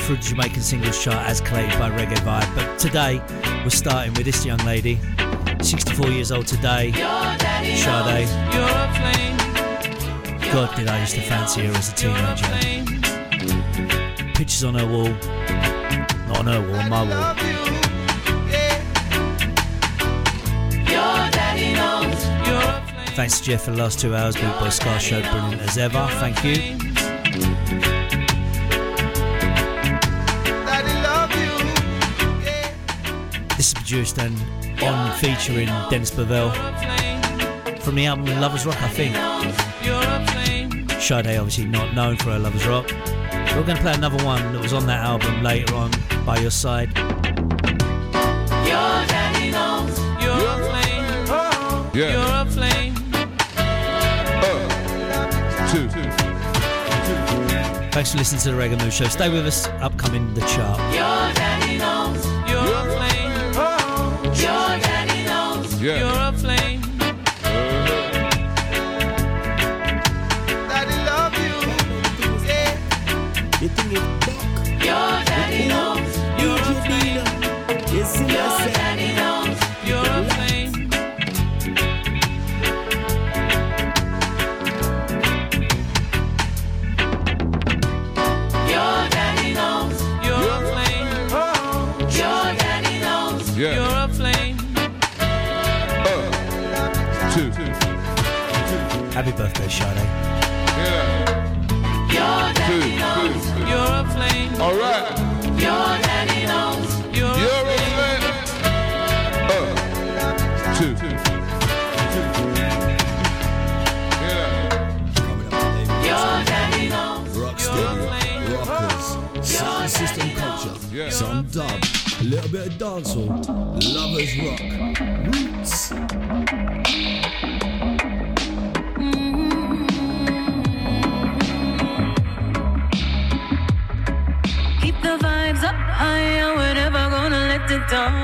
for a Jamaican singles chart as collated by Reggae Vibe, but today we're starting with this young lady, 64 years old today, Sade. God, did I used to fancy her as a teenager. Pictures on her wall, not on her wall, on my wall. Thanks to Jeff for the last two hours, Boot by Scar Show, brilliant as ever. Thank you. And on featuring Dennis Pavel from the album Lovers Rock, I think. Sade, obviously not known for her Lovers Rock. We're going to play another one that was on that album later on, By Your Side. Yeah. You're a flame. Uh, two. Thanks for listening to the Reggae Move Show. Stay with us. Upcoming the chart. Yeah. birthday, Sade. Yeah. Your daddy knows you're a flame. All right. Your daddy knows you're, you're a flame. Uh, two. System culture, yeah. some dub, a little bit of dancehall, lovers rock. done.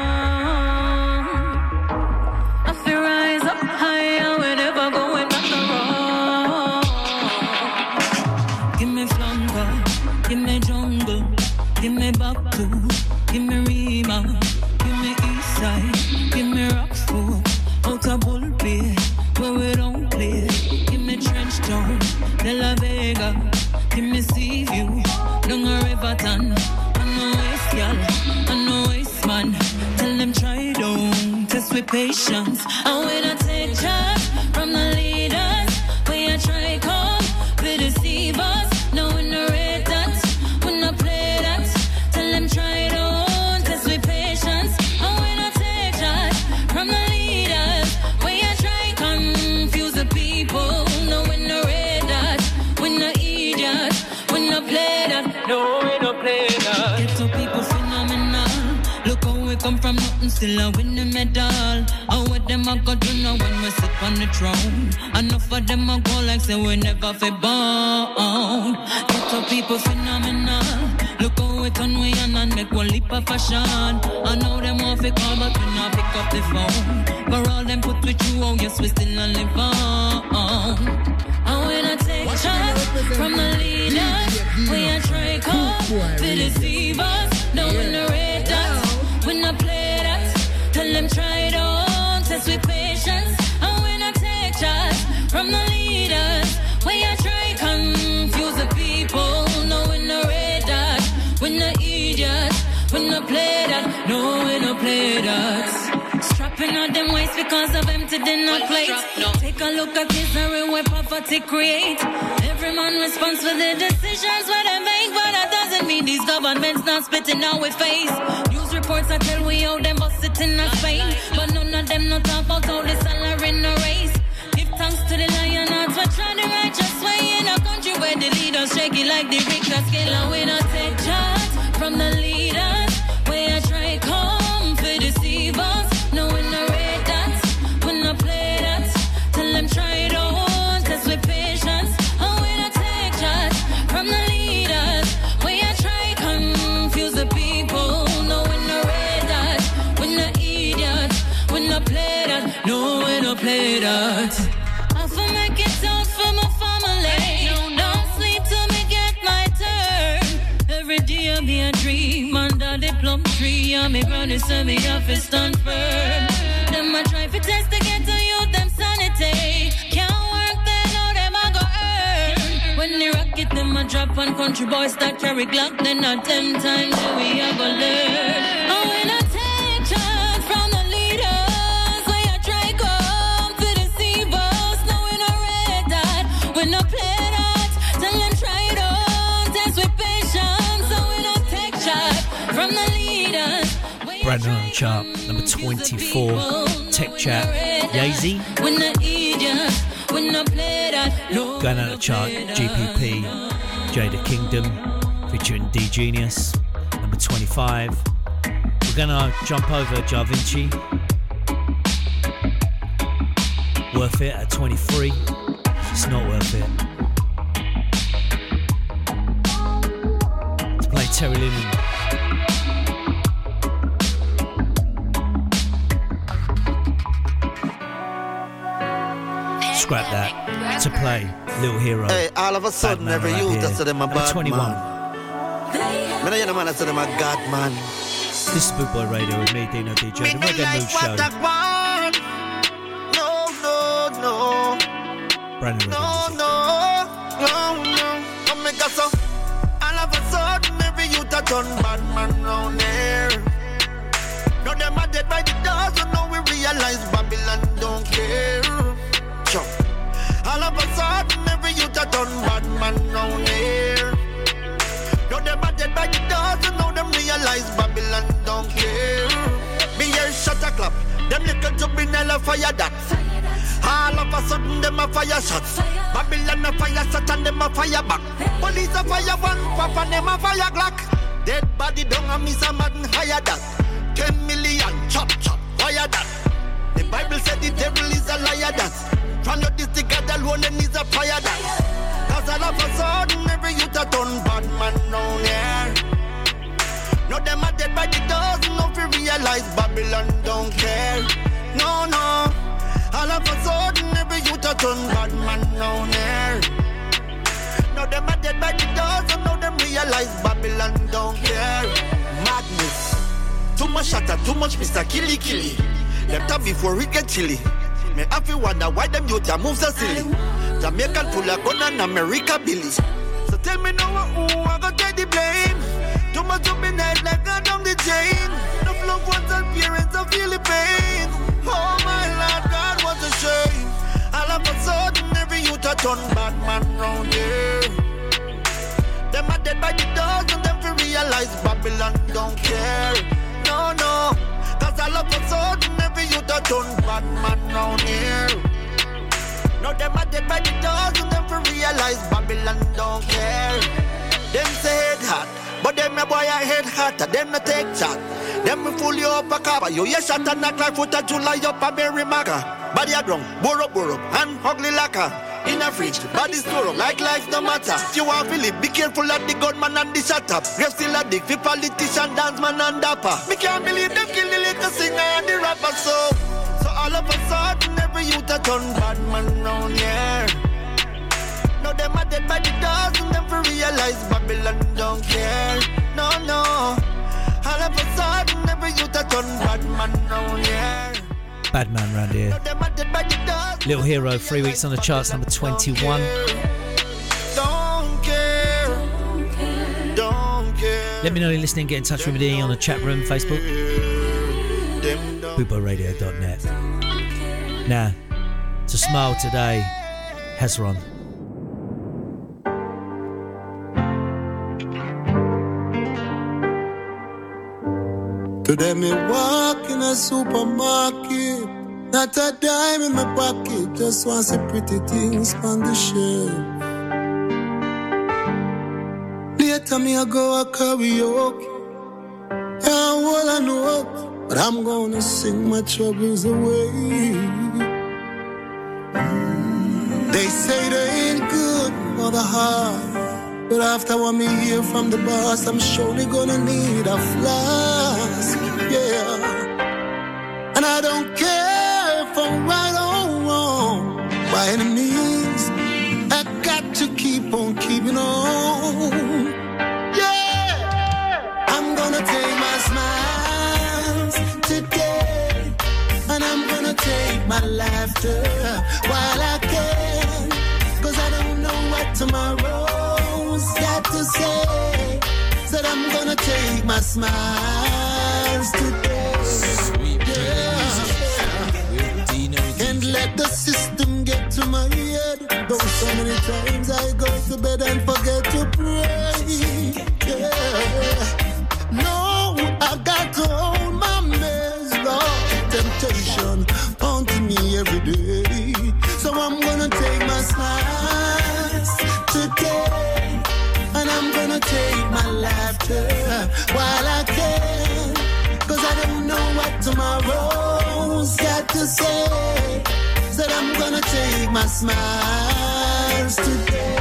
they create. Every man responds for their decisions what they make, but that doesn't mean these governments not spitting out with face. News reports I tell we all them bust it in a Spain, but none of them not talk about how the salary in a race. Give thanks to the lion hearts for trying to ride just way in a country where the leaders shake it like the Richter scale, and we not take charge from the leaders. Tree. And me granny say me have to stand firm. Them I try to test to get to you them sanity. Can't work then know them I go earn. When the rocket them a drop and country boys start carry Glock, then at them time do we a go learn. And when I chart, number 24. people. Tech Chat. No, Going out the chart. GPP, Jada Kingdom, featuring D Genius, number 25. We're gonna jump over Jah Vinci. Worth it at 23. It's not worth it. To play Terry Linen. Scrap that. To play Little Hero. Hey, all of a sudden, man every right youth here. that say them a bad 21. man. Me no no man say them a god man. This is Boot Boy Radio with me, Dino DJ, Me the no Reggae like Mood I Show. No, no, no, Brandon no, no, no, no. Come make us so. All of a sudden, every youth a turn bad man round here. Now them are dead by the doors, so now we realize Babylon don't care. All of a sudden, every youth a turn bad man round here. Now them are dead by the so now them realize Babylon don't care. Me hear shot a clap, them little juvenile a fire that. All of a sudden, them a fire shots. Babylon a fire shot and them a fire back. Police a fire one pop and them a fire glock. Dead body down and miss a man higher that. Ten million chop chop fire that. The Bible said the devil is a liar that. From your district God alone and is a fire that. Cause all of a sudden every youth a turn bad man round here. Now them are dead by the dozen, no fi realize Babylon don't care. No, no. All of a sudden every youth a turn bad man round here. Now them are dead by the dozen, now them realize Babylon don't care. Madness. Too much shatter, too much Mr. Killy Killy. Them time before it get chilly. Me have to wonder why them youth a move so silly. Jamaican full of gun and America Billy. So tell me now who I gonna take the blame. Too much up in head like I down the chain. No love ones and parents I feel the pain. Oh my Lord, God, what a shame. All of a sudden every youth a turn bad man round here. Them are dead by the and them fi realize Babylon don't care. No, no. Cause all of a sudden every youth a turn bad man round here. Now them are dead by the and them fi realize Babylon don't care. Them say head hot, but them a boy a head hotter. Them no take shot. Them me fool you up a cover. You hear shot and knock like foot of July up a Mary Maga. Body a ground, burrow burrow, and ugly lacquer. In a fridge, body store up like life no matter. You want live, be careful of the gunman and the shut up. Grave still a dick, fi politician, dance man and dapper. Me can't believe them kill the little singer and the rapper so. So all of a sudden every youth a turn bad man round here. Now them are dead by the dozen, them for realize Babylon don't care. No, no. All of a sudden, every youth a turn bad man round here. Bad man round here. Now them are dead by the dozen. Little Hero, three weeks on the charts, number 21. Don't care. Don't care. Let me know you're listening. Get in touch with me on the chat room, Facebook, Them don't Now, to smile today, Hezron. Today me walk in a supermarket. Not a dime in my pocket, just want some pretty things on the shelf. Later me I go a karaoke. Yeah, all I know, but I'm gonna sing my troubles away. They say they ain't good for the heart, but after what me hear from the boss, I'm surely gonna need a flask. Yeah, and I don't care if I'm right or wrong. By any means, laughter while I can. Cause I don't know what tomorrow's got to say. Said I'm gonna take my smiles today. Yeah. And let the system get to my head. Though so many times I go to bed and forget to pray. Yeah. No, I've got to tomorrow's got to say. Said I'm gonna take my smiles today.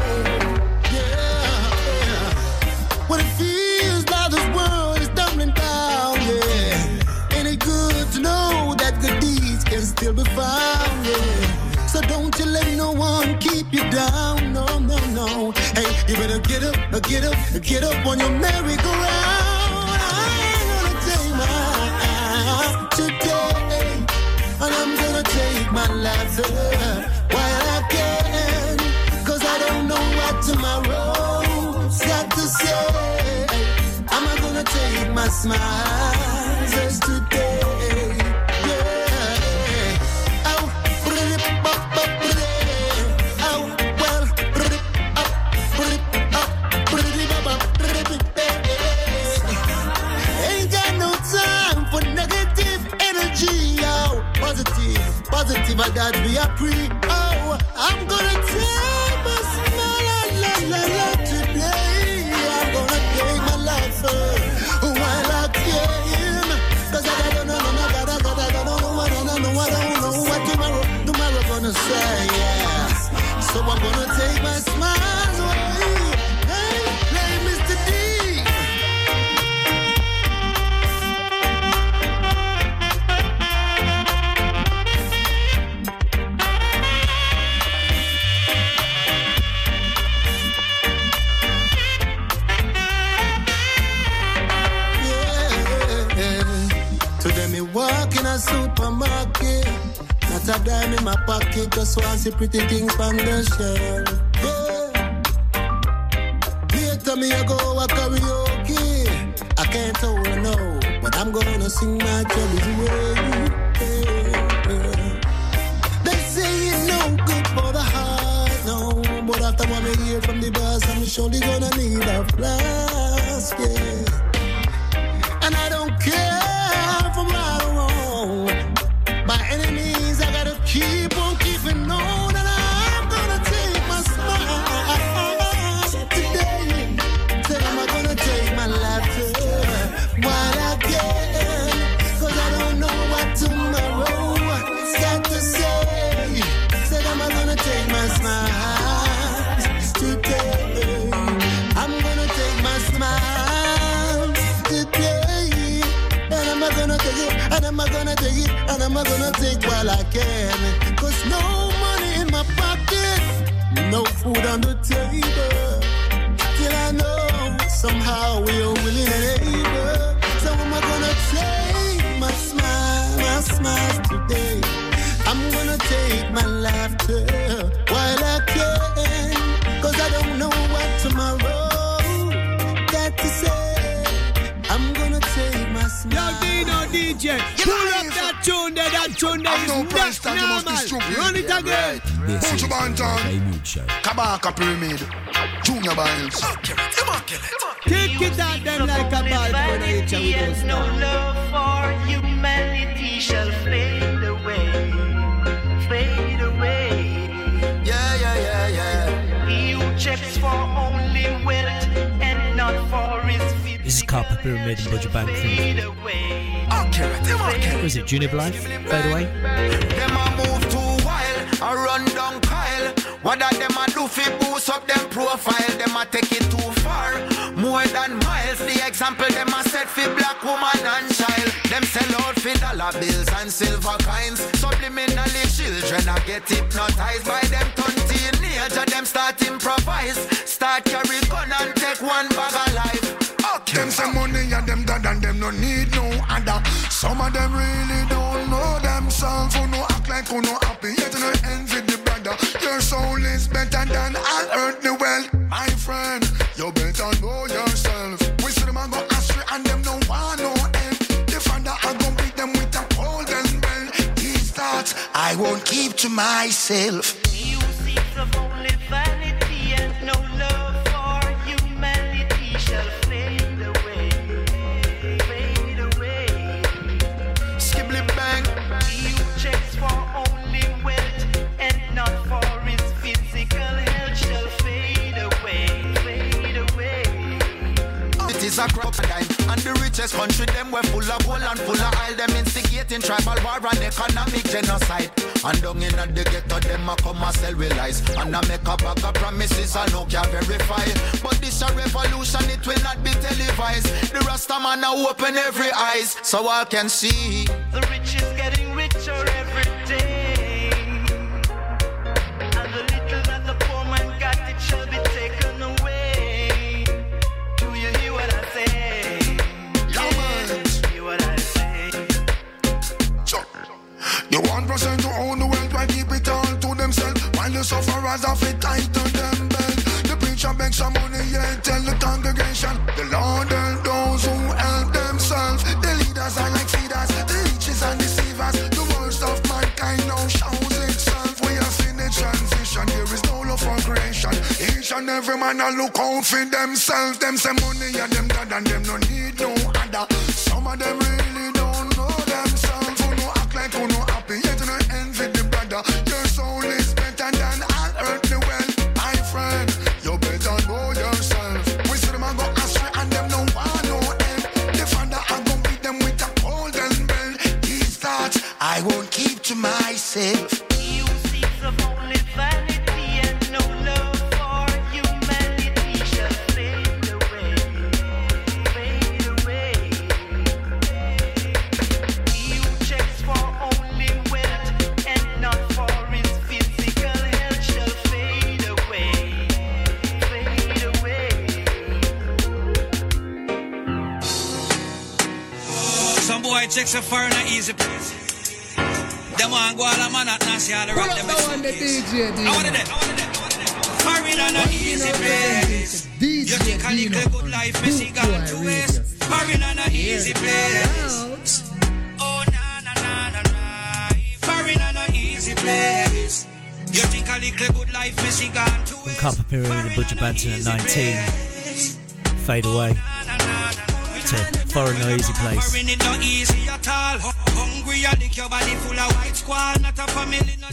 Yeah. When it feels like this world is tumbling down, yeah. Ain't it good to know that good deeds can still be found, yeah. So don't you let no one keep you down, no, no, no. Hey, you better get up, get up, get up on your merry-go-round. Take while I can. Cause I don't know what tomorrow's got to say. I'm gonna take my smiles as today. Positive, I got be a pre. Oh, I'm gonna take a pocket, just want see pretty things from the shelf. Yeah. Later me I go a karaoke. I can't hold no, but I'm gonna sing my troubles away. Junior Life? Fade Away? Them a move too wild, a run down. What that them a do boost up them profile? Them a take it too far, more than miles. The example them a set black woman and child. Them sell out dollar bills and silver coins. Subliminally children get hypnotized by them teenager. Them start improvise, start carry gun and take one bag of life. Okay. Them say money and them dad and them no need no other. Some of them really don't know themselves. Who no act like who no happy, yet no envy the brother. Your soul is better than all the wealth. My friend, you better know yourself. We see them a go astray and them no want no end. The father I go beat them with a golden bell. These thoughts I won't keep to myself. He who seeks of only vanity crocodile and the richest country them were full of gold and full of oil. Them instigating tribal war and economic genocide. And down in the ghetto them a come and sell with lies and a make a bag of promises and no can verify. But this a revolution, it will not be televised. The Rasta man a open every eyes so I can see. The sufferers have it tight to them belt. The preacher begs some money, yeah, tell the congregation. The Lord help those who help themselves. The leaders are like feeders, the leeches and deceivers. The worst of mankind now shows itself. We are in a transition, there is no love for creation. Each and every man a look out for themselves. Them say money and them dad and them no need no other. Some of them DJ I want it I want it there, I want it there. Foreign and a easy place. You think a Dino little good life, me see Boot to waste. Foreign and a easy place. Oh na na na na na. Foreign and a easy place. You think I a little good life, me see gone to From waste. Carpet Pyramid and Buju Banton at 19. Fade Away to Foreign No Easy Place.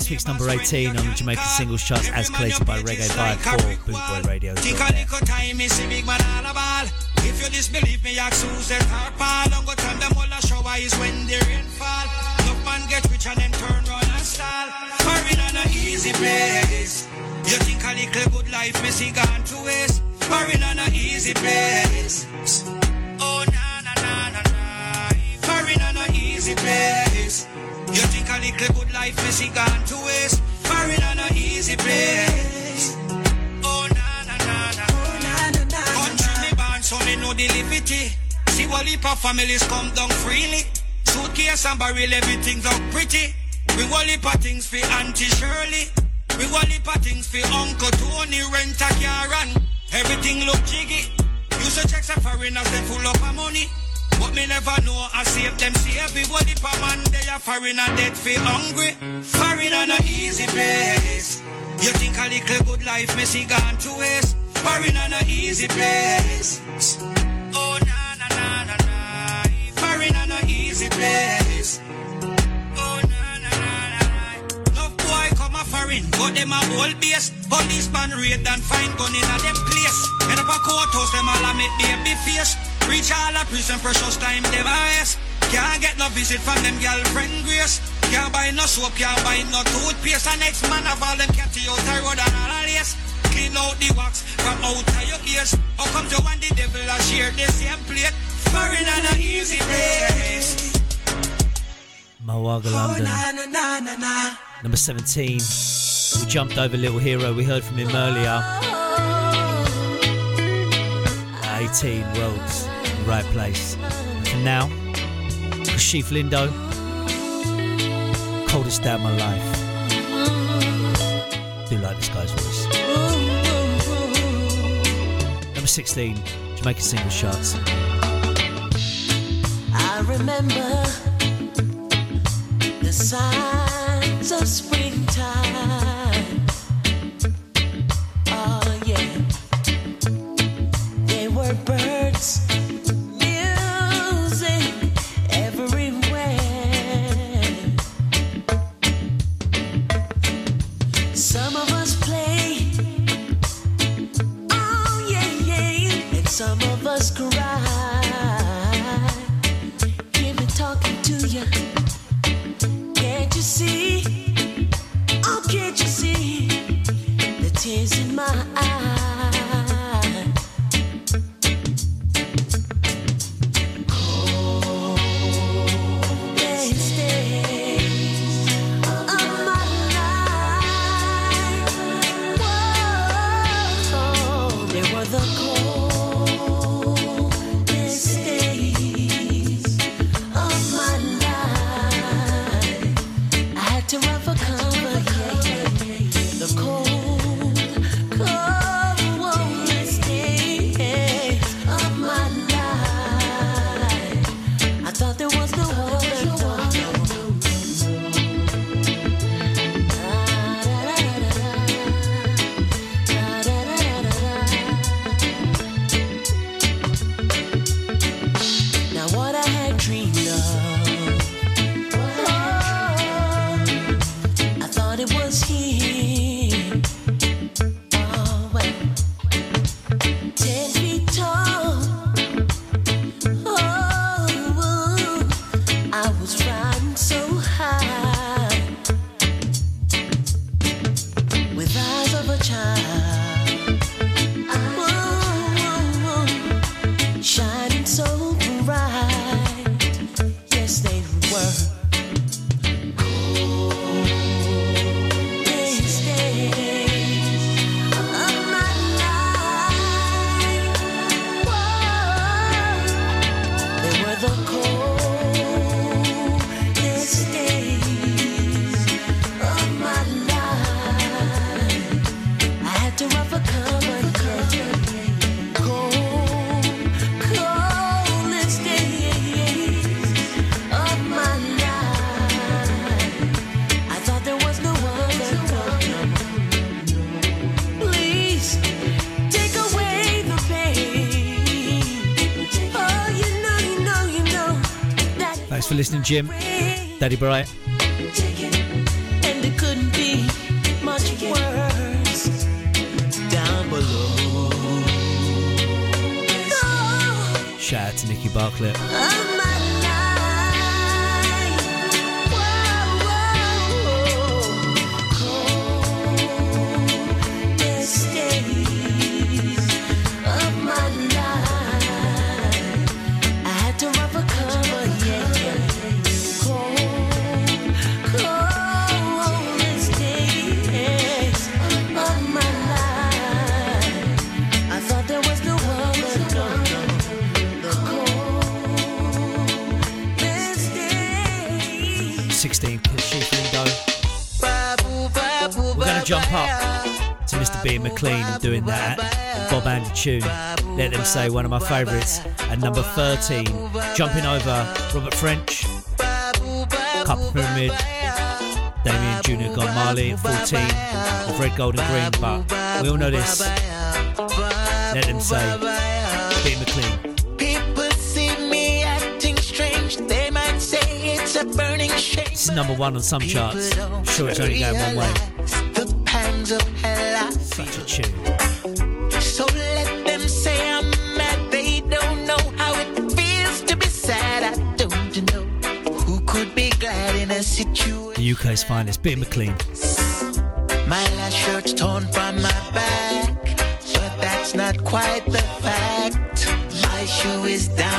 This week's number 18 on the Jamaican singles charts as collated by Reggae Vibe for Bootboy Radio. Think a little time, me see big man all a ball. If you disbelieve me, ask Susan or Paul. Don't go tell them all the shower is when the rain fall. No man get rich and then turn round and stall. On a easy place. You think a little good life, me see gone to waste. On a easy place. Oh na na na na na. On a easy place. You think a little good life, is gone to waste. Foreign on a easy place. Oh na na na na. Country me born, so me know the liberty. See what heap of families come down freely. Suitcase and barrel, everything's up pretty. We want heap of things for Auntie Shirley. We want heap of things for Uncle Tony, rent a car and everything look jiggy. Used to check some foreigners, them full up of money. But me never know, I save them, see everybody per man, they are foreigner dead for hungry. Foreign on a easy place. You think a little good life, me see gone to waste. Foreign on a easy place. Oh na na na na na. Foreign on a easy place. Oh na na na na na. Love boy come a foreign, but them a old base. Policeman raid and find gun in a them place. End up a courthouse, them all a make baby face. Reach all a prison, precious time they waste. Can't get no visit from them girlfriend grace. Can't buy no soap, can't buy no toothpaste. And next man of all them catty out the road and all lace. Clean out the wax from out of your ears. How come you and the devil a share the same plate? Foreign and a easy place. Moaga Oh London. na na na na na. Number 17. We jumped over Little Hero. We heard from him earlier. 18, World's the right place. And now, Kashief Lindo. Coldest day of my life. Do like this guy's voice. Number 16, Jamaica single charts. I remember the signs of springtime. Listening, Jim. Daddy Bright. Shout out to Nikki Bartlett. Clean doing that Bob and tune. Let them say one of my favourites. And number 13, jumping over Robert Ffrench, Cup Pyramid, Damian Jr. Gong Marley at 14, of Red Gold and Green. But we all know this. Let them say, Peter McLean. It's number one on some charts. I'm sure it's only going one way to altitude. So let them say I'm mad, they don't know how it feels to be sad. I don't know who could be glad in a situation. The UK's finest, Peter McLean. My last shirt's torn from my back, but that's not quite the fact. My shoe is down.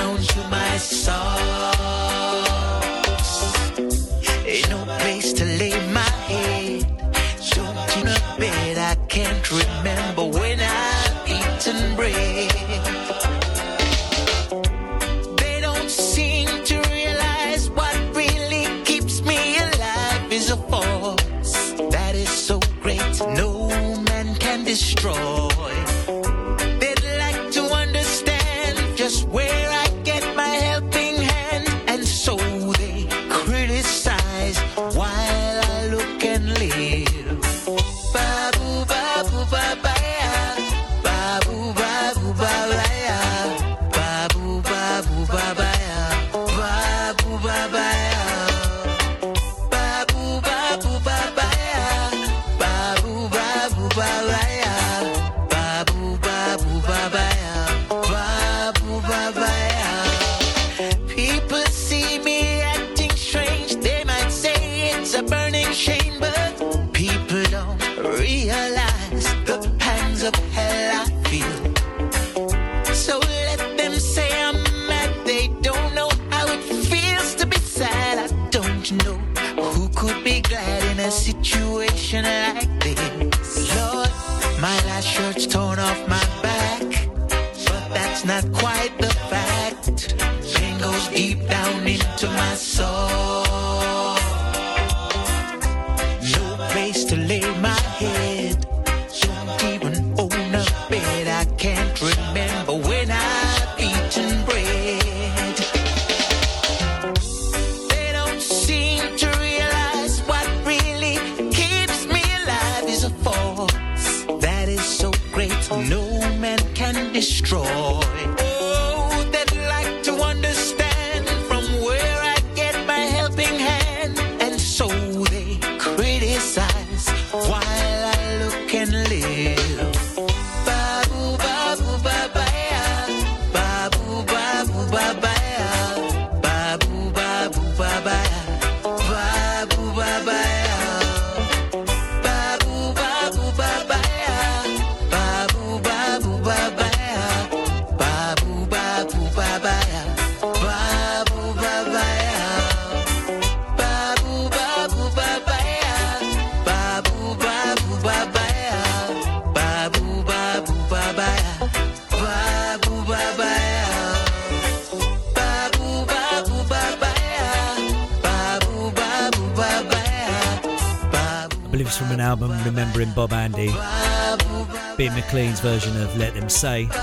Party. McLean's version of Let Them Say from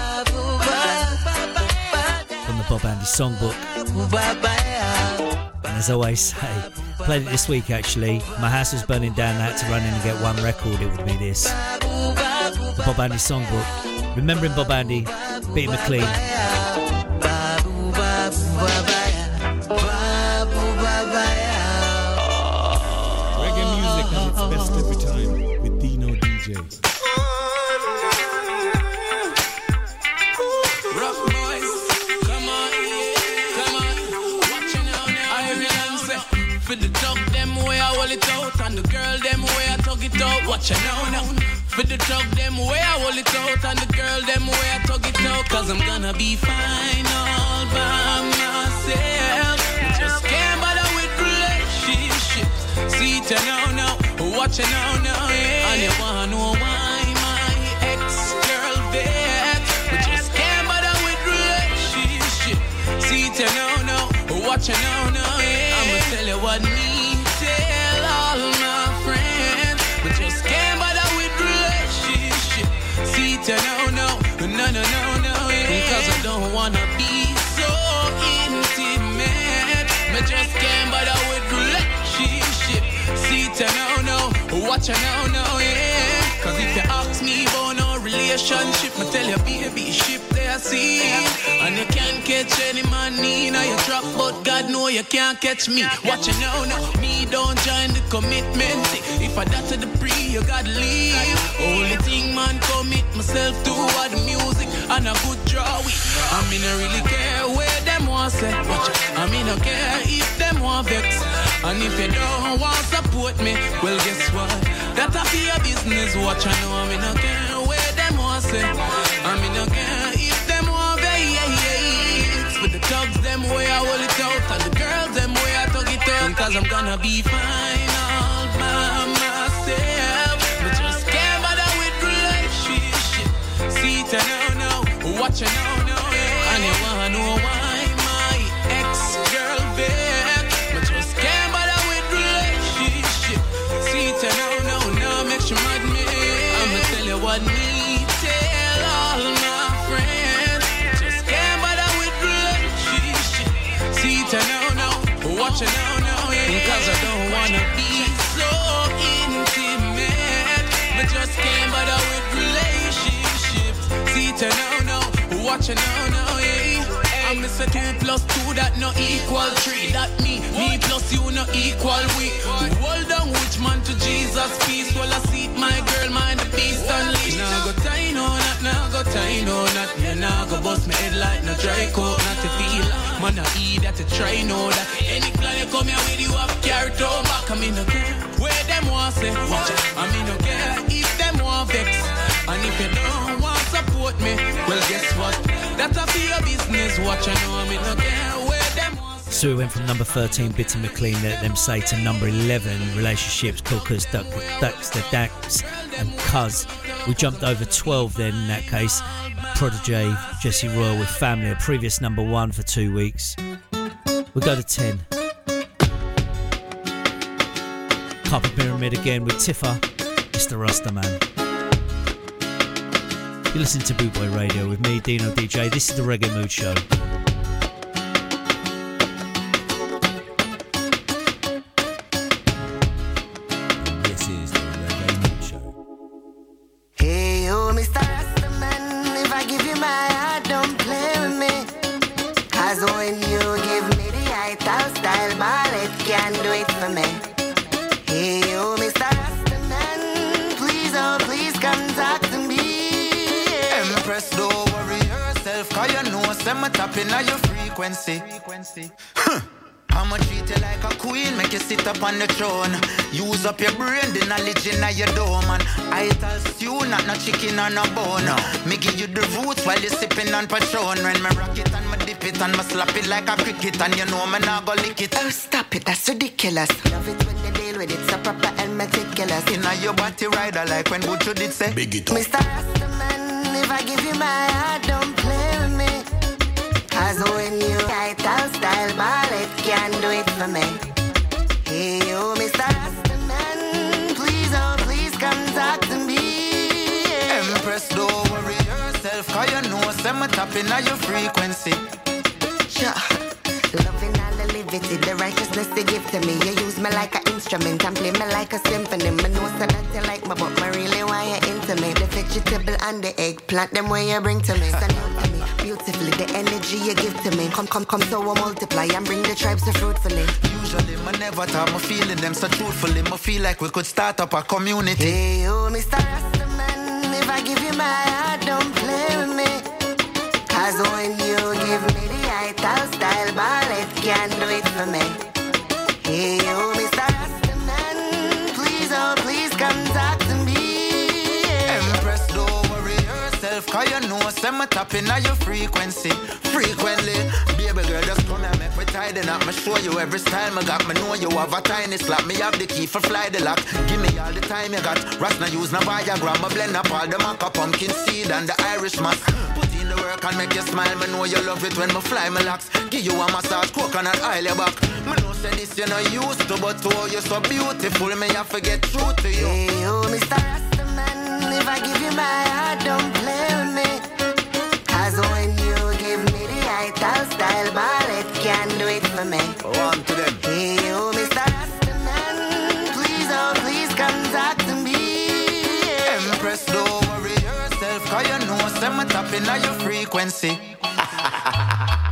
the Bob Andy Songbook. And as I always say, played it this week actually. My house was burning down, I had to run in and get one record, it would be this. The Bob Andy Songbook. Remembering Bob Andy, Bitty McLean. watching now, now, yeah. And you wanna know why my ex girl just can't bother with relationship. See it now, now, watching now, now, yeah. I'ma tell you what. watch her now, now, yeah. Cause if you ask me about no relationship, I tell you, baby, ship there, see. And you can't catch any money now you drop, but God know you can't catch me. Watch her now, now. Me don't join the commitment. If I that to the pre, you gotta leave. Only thing, man, commit myself to what music and a good draw. I mean, I really care where them want say. Watch I mean, I care if them want vex. And if you don't want support me, well, guess what? That a be business. Watch, I know I mean, I care where them want say. I mean, I care if them want vex. With the thugs, them way I hold it out. And the girls, them way I talk it out. Cause I'm gonna be fine all by myself. But just can't bother with relationship. See it now, now. Watch it now, Because I don't wanna be so intimate. But just with relationships. See now, now. Watch it now, now, yeah. I miss a two plus two that no equal three. That me, me plus you no equal we. Hold on, which man to Jesus peace. Well, I see my girl, mind the beast unleashed. Now go no not, now go tie no not. Me now go bust my head like no dry coat, not to feel. Man, I eat that to try know that. Any plan you come here with you have carrot on back. I mean, no where them want say. Watch. I mean, no care if them want vex. And if you don't want support me, well, guess what? That's a for your business. Watch, I know I'm in no where them So we went from number 13, Bitty McLean, let them say, to number 11, Relationships, Cookers, Duck, Ducks, the Dax, and Cuz. We jumped over 12 then in that case. Protoje, Jesse Royal with Family, a previous number one for two weeks. We go to 10. Kabaka Pyramid again with Tifa, Mr. Rasta Man. You listen to Boot Boy Radio with me, Dino DJ. This is the Reggae Mood Show. Frequency. Huh. I'ma treat you like a queen, make you sit up on the throne. Use up your brain, the knowledge in your dome. And I tell you, not no chicken or no bone. Me give you the roots while you sipping on Patron. When me rock it and me dip it and me slap it like a cricket. And you know me not go lick it. Oh, stop it, that's ridiculous. Love it when you deal with it, so proper and meticulous. Inna your body rider like when Butcher did say. Big it up. Mr. Rastaman, if I give you my heart, don't play with me. Cause when you title style ball, it can do it for me. Hey, you, Mr. Rastaman, please, oh, please come talk to me. Empress, don't worry yourself, cause you know some tapping on your frequency. Sure. Loving all the righteousness they give to me. You use me like an instrument and play me like a symphony. Me know so that you like me, but me really want you into me. The vegetable and the eggplant, them where you bring to me. Out to me beautifully, the energy you give to me. Come, come, come, so I multiply and bring the tribes to fruitfully. Usually, me never thought me feeling them so truthfully. Me feel like we could start up a community. Hey, oh, you, Mr. Rastaman, if I give you my heart, don't play with me. Cause when you give me the ital style ball, it can do it for me. Hey, you, Mr. Rastaman, please, oh, please come talk to me. Empress, don't worry yourself, cause you know some tapping on your frequency. Frequently, baby girl, just come and make me tidy up. Me show you every style me got. Me know you have a tiny slap. Me have the key for fly the lock. Give me all the time you got. Ras na use na Viagra. Me blend up all the maca, pumpkin seed and the Irish mask. The work and make you smile. Me know you love it when me fly me locks. Give you a massage, coconut oil your back. Me know say this you not used to, but oh you so beautiful. Me have to get true to you. Hey, you, Mr. Rastaman, if I give you my heart, don't play with me. Cause when you give me the ital style ball, it can do it for me. Tapping on your frequency.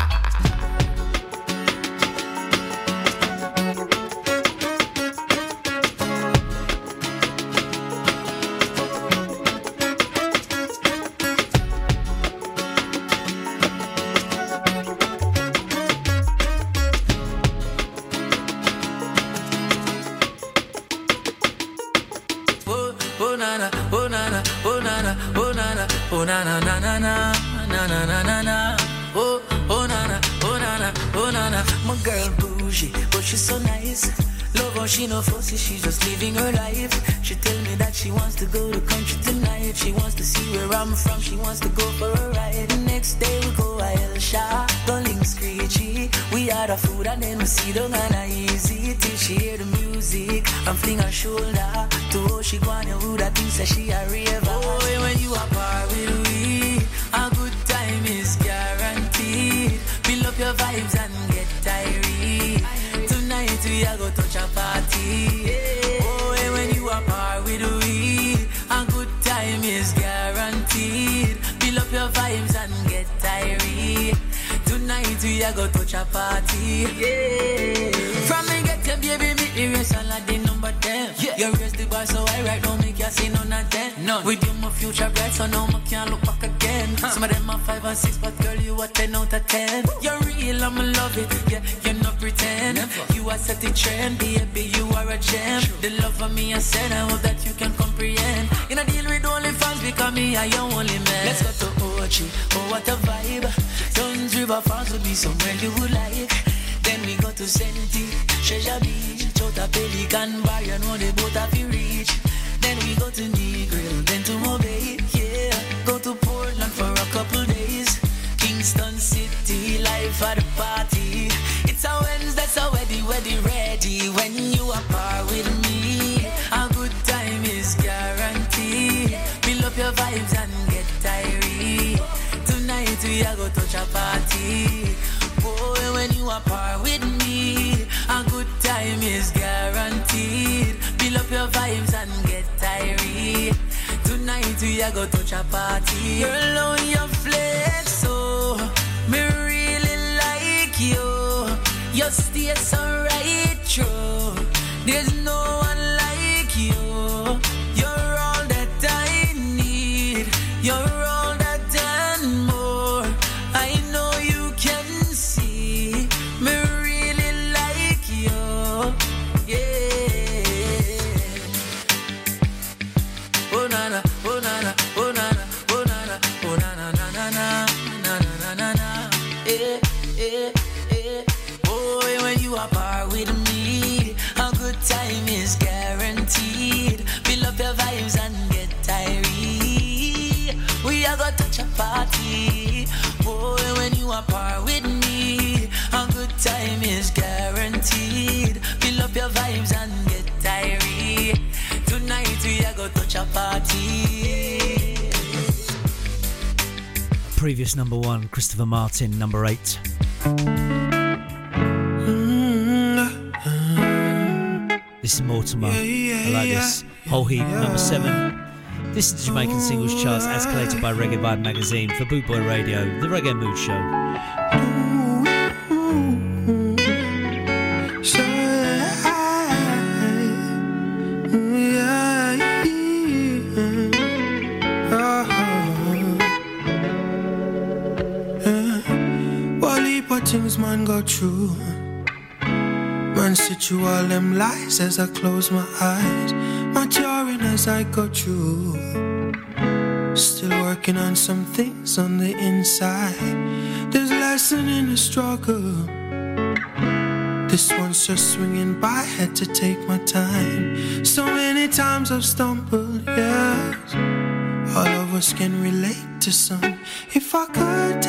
future bright so now I can't look back again. Some of them are five and six, but girl you are ten out of ten. You're real, I'ma love it. Yeah, you're not pretend. Never. You are set the trend, baby, you are a gem. The love of me I said, I hope that you can comprehend. In a deal with only fans because me I your only man. Let's go to Ochi, oh what a vibe. Dunn's River Falls would be somewhere you would like. Then we go to Senti, Treasure Beach, Chota Pelican Bar, you know the boat have you reach. Par with me, a good time is guaranteed. Build up your vibes and get tired. Tonight we are go touch a party. You're alone, your flex, so me really like you. You stay so right true. There's no Boy, when you are par with me, a good time is guaranteed. Build up your vibes and get tired. We are gonna touch a party. Boy, when you are par with me, a good time is guaranteed. Build up your vibes and get tired. Tonight we are gonna touch a party. Previous number one, Christopher Martin, number eight. Mm-hmm. This is Mortimer. I like this. Whole Heat, number seven. This is the Jamaican Singles Charts as collated by Reggae Vibe magazine for Boot Boy Radio, the Reggae Mood Show. Through. Man sit you all them lies as I close my eyes. Maturing as I go through. Still working on some things on the inside. There's lesson in the struggle. This one's just swinging by, had to take my time. So many times I've stumbled, yes. All of us can relate to some. If I could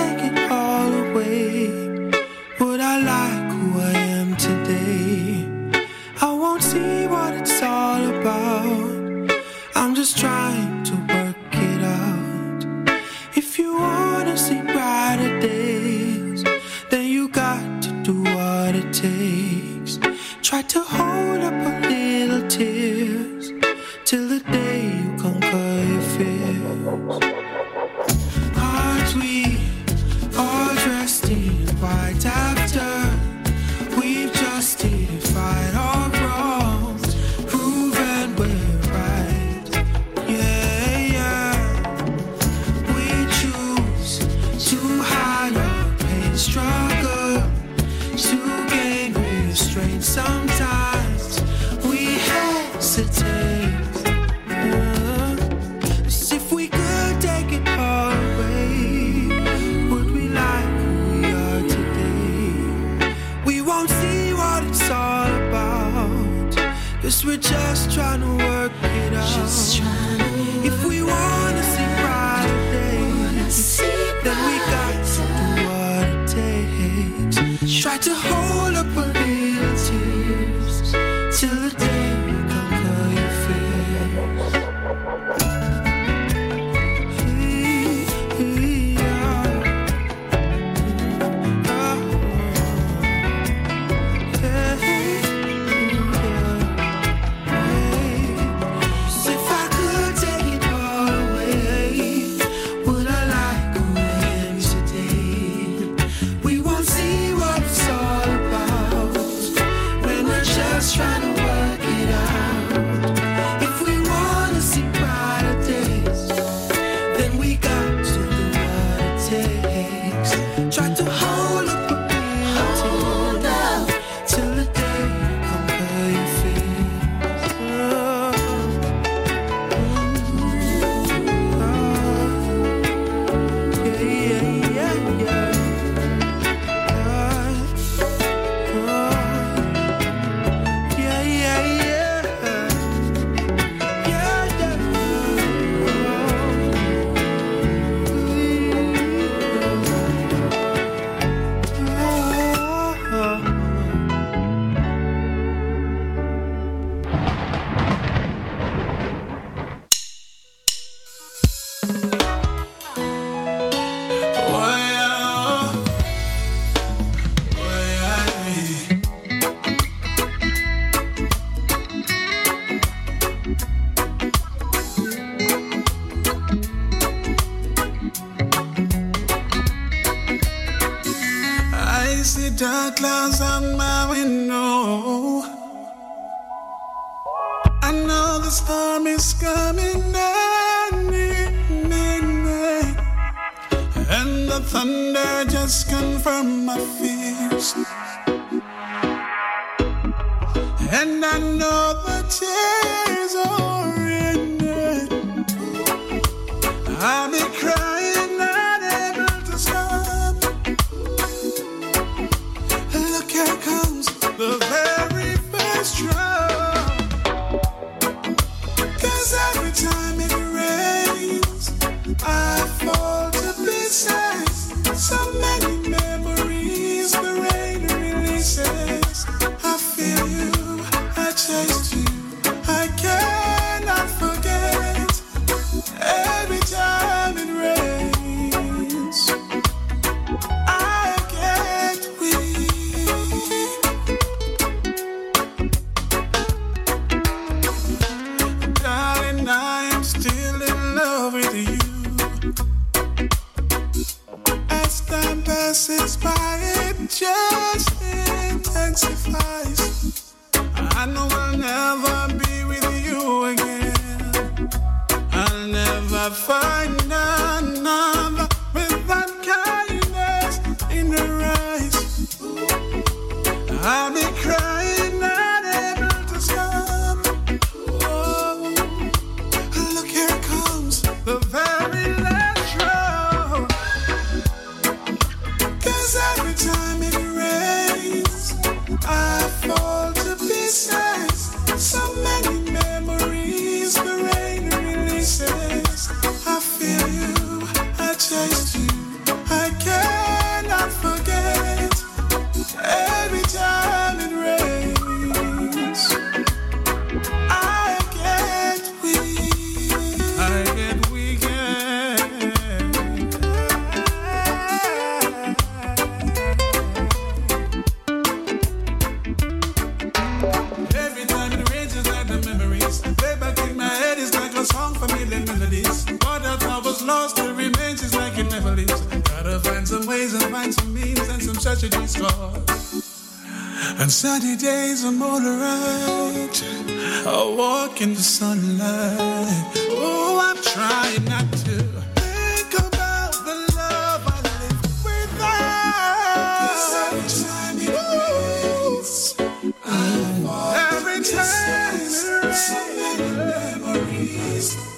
memories.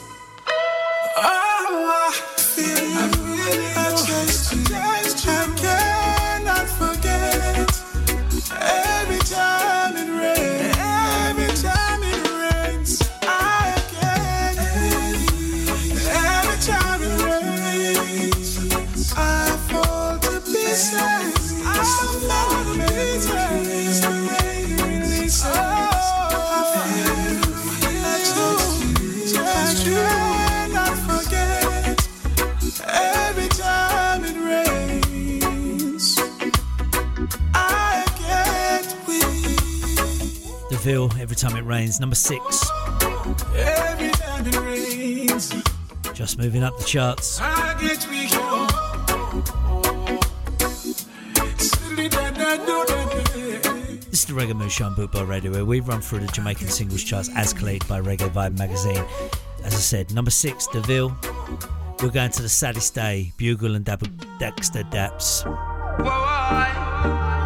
Every Time It Rains. Number six. Every time it rains, Just moving up the charts. I get weak. Silly da da do da da. This is the Reggae Mood Show on Bootboy Radio, where we run through the Jamaican singles charts as collated by Reggae Vibe magazine. As I said, number six, DeVille. We're going to the saddest day, Bugle and Dab- Dexta Daps. This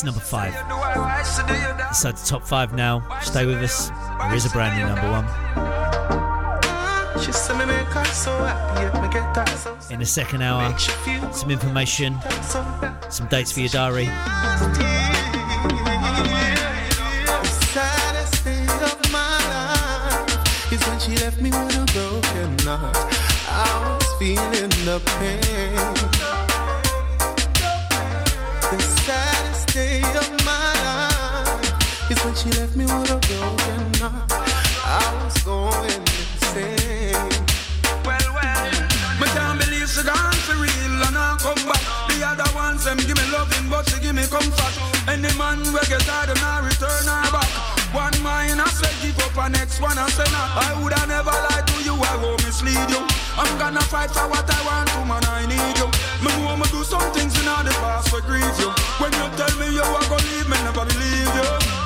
is number five. Inside the top five now. Stay with us. There is a brand new number one. In the second hour, some information, some dates for your diary. feeling the pain. When she left me with a broken heart. I was going insane. Well, well, me can't believe she gone for real and I come back. The other ones them give me loving, but she give me comfort. Any man we get her, them not return her back. One mine I say give up, and next one I say nah. I woulda never lied to you, I won't mislead you. I'm gonna fight for what I want to, man. I need you. Me know me do some things in the past for grieve you. When you tell me you are gonna leave me, never believe you.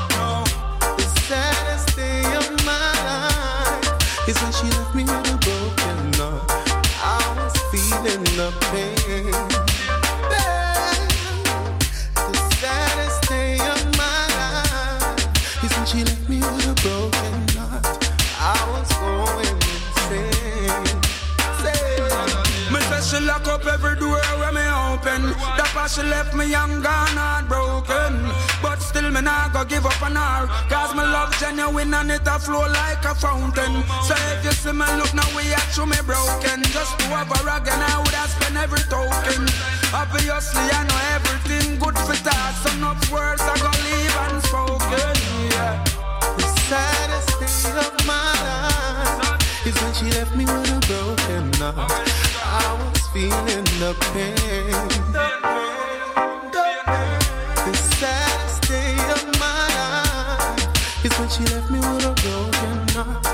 The saddest day of my life is when she left me with a broken heart. I was feeling the pain. The saddest day of my life is when she left me with a broken heart. I was going insane. Me say she lock up every door where me open. That why she left me young gone heartbroken. Not go give up on her. Cause my love genuine and it a flow like a fountain. So if you see me look now we actually me broken. Just to have a rag and I would have spent every token. Obviously I know everything good for that. Some of words I go leave unspoken. Yeah. The saddest day of my life is when she left me with a broken heart. I was feeling the pain. When she left me with a broken heart.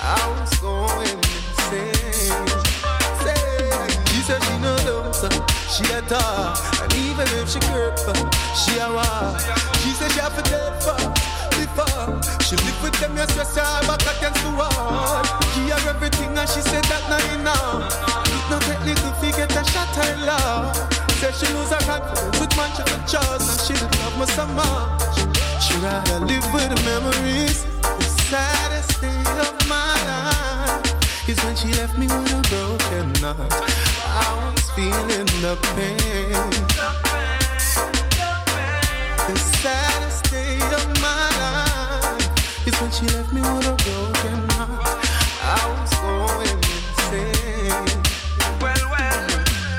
I was going insane. She said she no love, so she a talk. And even if she hurt, she a walk. She said she have to dead for before. She live with them, yes, yes, her back against the wall. Give her everything and she said that not enough. It no take little get a shot her love. Said she lose her confidence with man she trust and she didn't love me so much. Rather live with the memories. The saddest day of my life is when she left me with a broken heart. I was feeling the pain. The saddest day of my life is when she left me with a broken heart. I was going insane. Well, well.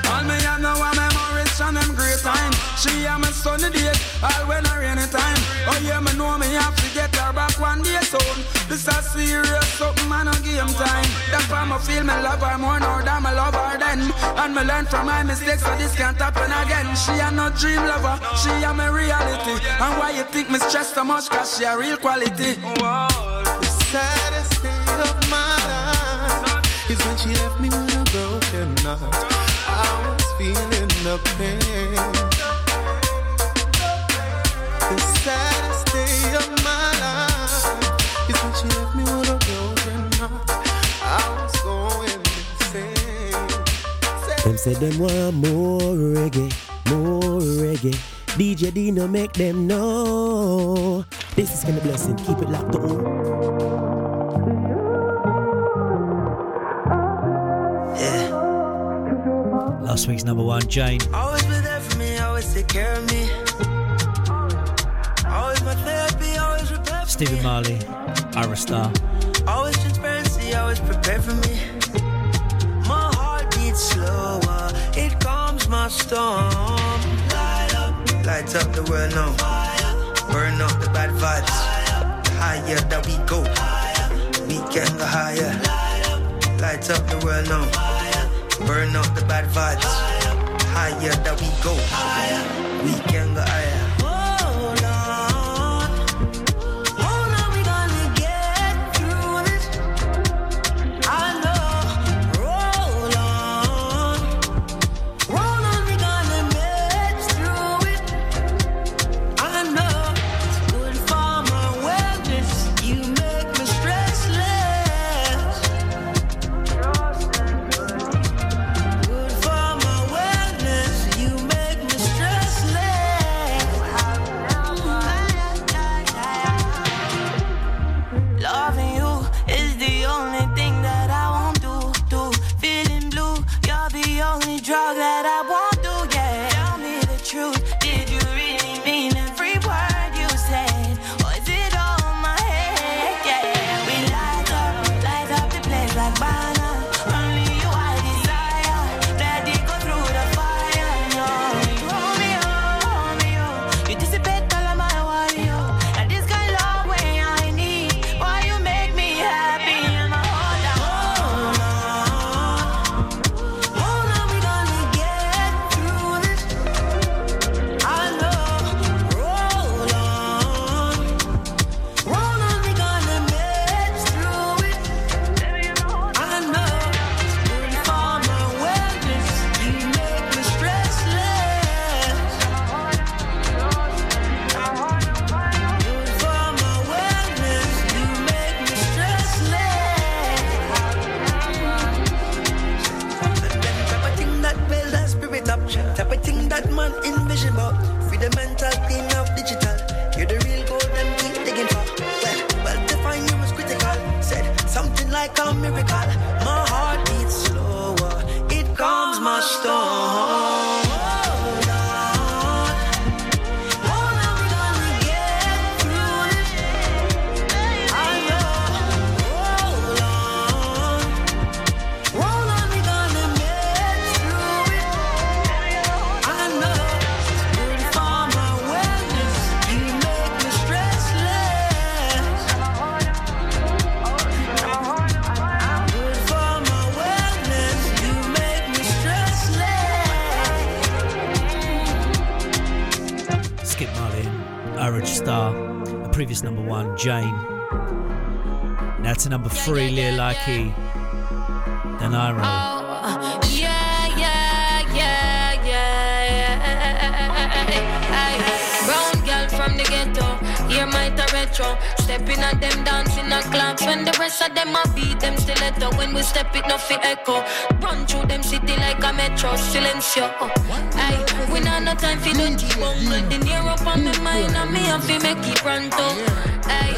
All me I know are memories from them great time. She and sunny days, all when I rainy time. Oh yeah, me know me have to get her back one day soon. This a serious something, man, no game time. That's why me feel me love her more now than me love her then. And me learn from my mistakes, so this can't happen again. She a no dream lover, she a my reality. And why you think me stress so much? Cause she a real quality. The saddest day of my life is when she left me with a broken heart. I was feeling the pain. Them say them want more reggae, more reggae. DJ Dino make them know. This is kind of blessing. Keep it locked on. Last week's number one, Jane. Always been there for me, always take care of me. Stephen Marley, Ira Star. Always transparency, always prepared for me. My heart beats slower, it calms my storm. Light up, lights up the world now. Burn up the bad vibes. The higher that we go, we can go higher. Lights up the world now. Burn up the bad vibes. Higher that we go, we can go higher. Likey, then Iro. Oh, yeah, yeah, yeah, yeah. Brown girl from the ghetto, hear my retro. Stepping at them dancing a clubs when the rest of them a beat them stiletto. When we step it, no fi echo. Run through them city like a metro, silencio. Aye, we not no time fi no bungle. The near up on me mind and me have fi make it pronto. Aye,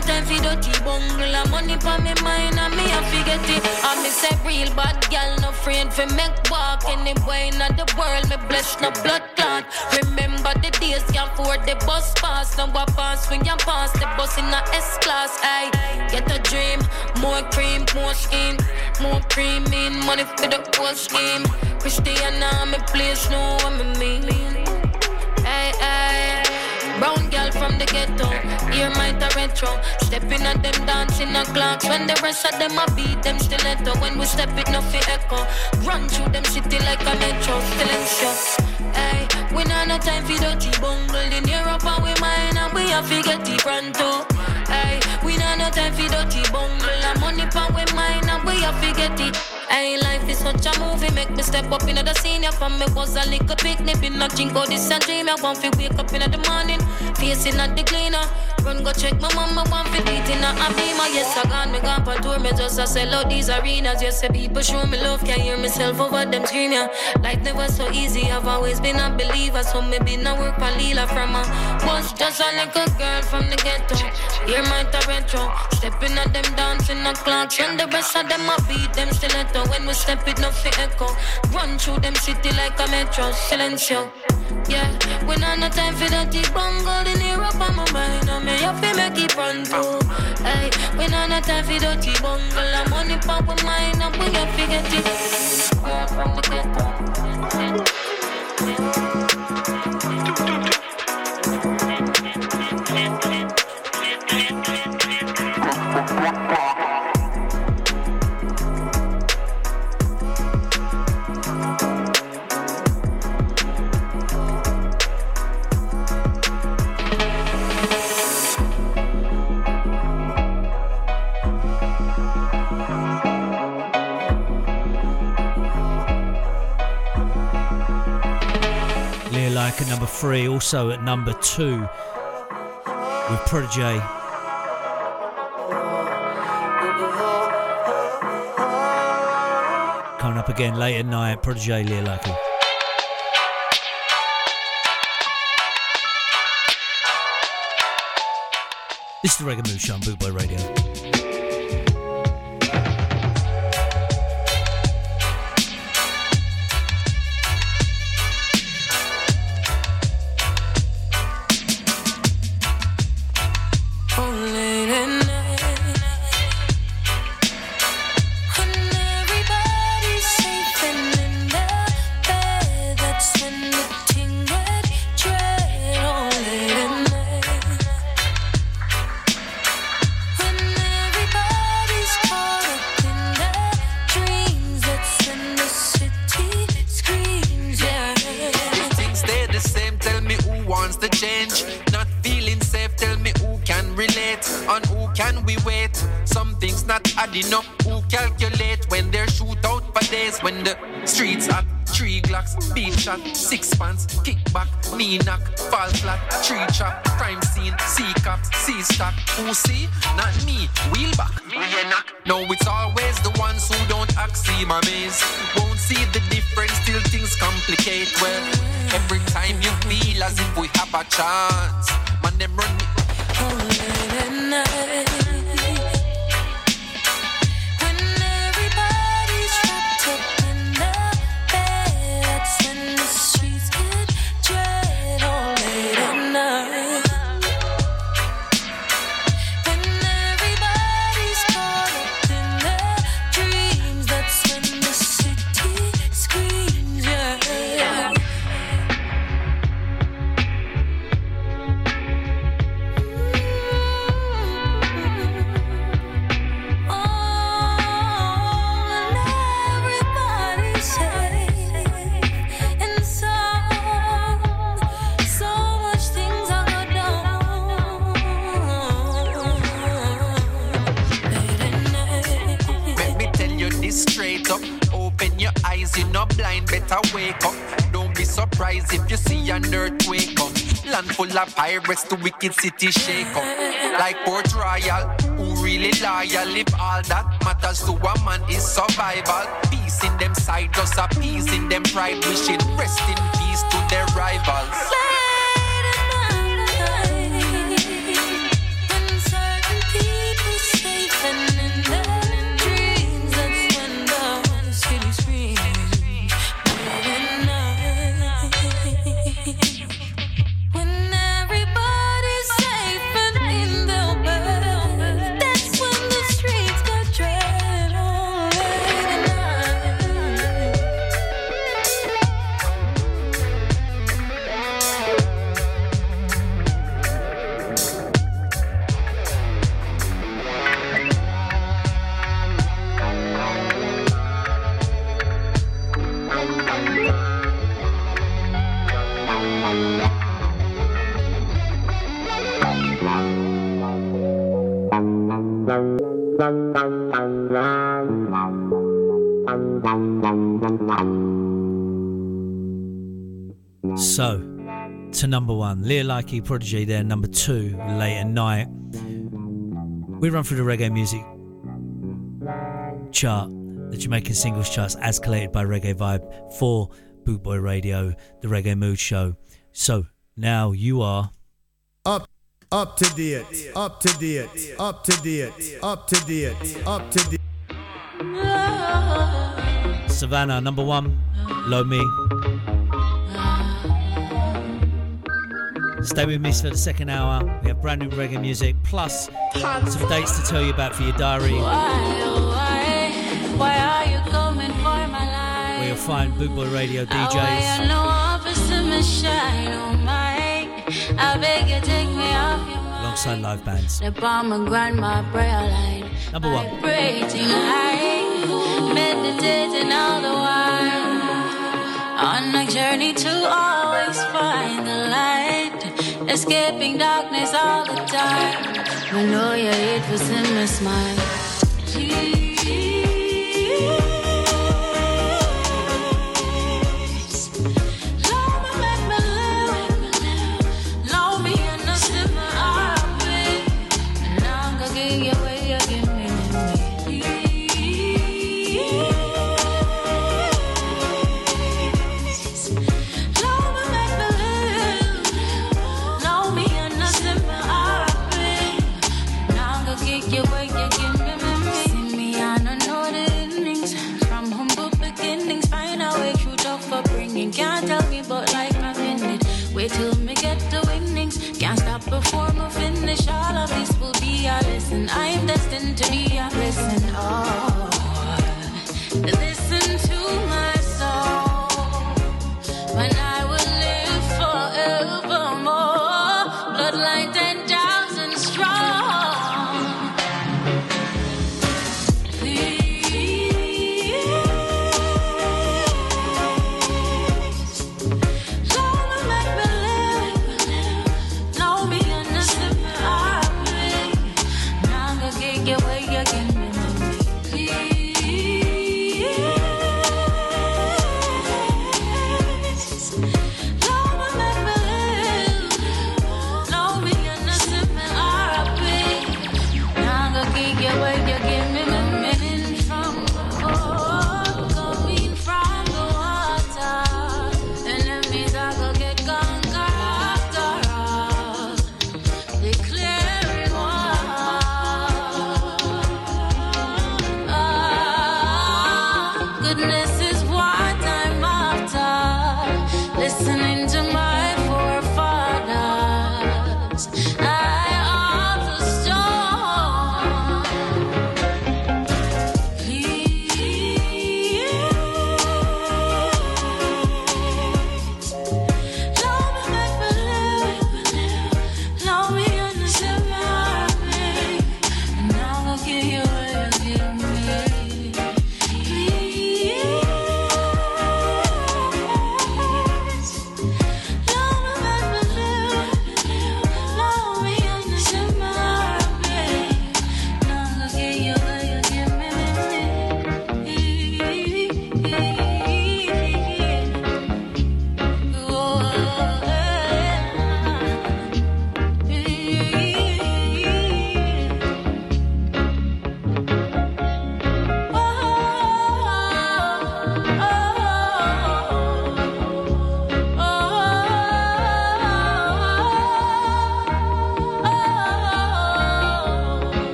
no time fi dirty bungle. A money pa me mind and me have fi get it. And me say real bad gal, no afraid fi make walk anywhere in the world. Me bless no blood clot. Remember the days can't afford the bus pass. Now what pass when you pass the bus in a S class. Aye, get a dream, more cream, more scheme, more cream in money for the whole scheme. Christiana, me please know what me mean. The ghetto, hear my retro. Stepping at them dancing a clocks. When the rest of them a beat them stiletto. When we step it, no fi echo. Run through them city like a metro. Silencio. Hey, we not no time for dirty bungle. In Europe and we mine and we have to get it pronto. Hey, we not no time for dirty bungle. And money pa we mine and we have to get it. Hey, life is such a movie, make me step up in the senior from me was a little picnic, been not drink all this and dream. I want to wake up in the morning, facing at the cleaner. Run go check my mama, want to eat in a beamer. Yes, I gone, me gone for tour, me just a sell out these arenas. Yes, the people show me love, can't hear myself over them scream, yeah. Life never so easy, I've always been a believer, so me been a work for Lila from a was just a little girl from the ghetto. Hear my retro, stepping at them dancing the clocks, when the rest of them I beat them stiletto. When we step it, no fi echo. Run through them city like a metro, silencio. Yeah, we not no time for dirty bungle in Europe on my mind. I me have to make it pronto. Hey, we not no time for dirty bungle. I'm money pop with mine, and we have to get it. From the ghetto. Like at number three, also at number two with Protoje. Coming up again late at night, Protoje, Lila Iké. This is the Reggae on Bootboy Radio. Rocket City Shake. So, to number one, Lila Iké Prodigy there, number two, Late at Night. We run through the reggae music chart, the Jamaican singles charts as collated by Reggae Vibe for Bootboy Radio, the Reggae Mood Show. So, now you are up. Up to date, up to date, up to date, up to date, up to date. Savannah, number one, Low Me. Stay with me for the second hour. We have brand new reggae music, plus some dates to tell you about for your diary. Why, why, why are you coming for my life? Where you'll find Boot Radio oh, DJs live bands. Number one. meditating all the while on a journey to always find the light, escaping darkness all the time. Was in my smile.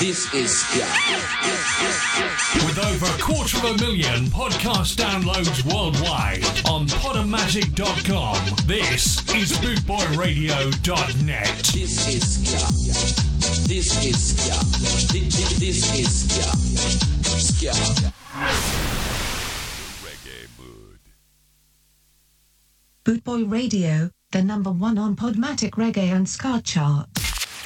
This is Ska. With over a quarter of a million podcast downloads worldwide on Podomatic.com, this is BootboyRadio.net. This is Ska. This is Ska. Thi- thi- This is Ska. Ska. Bootboy Radio, the number one on Podomatic Reggae and Ska chart.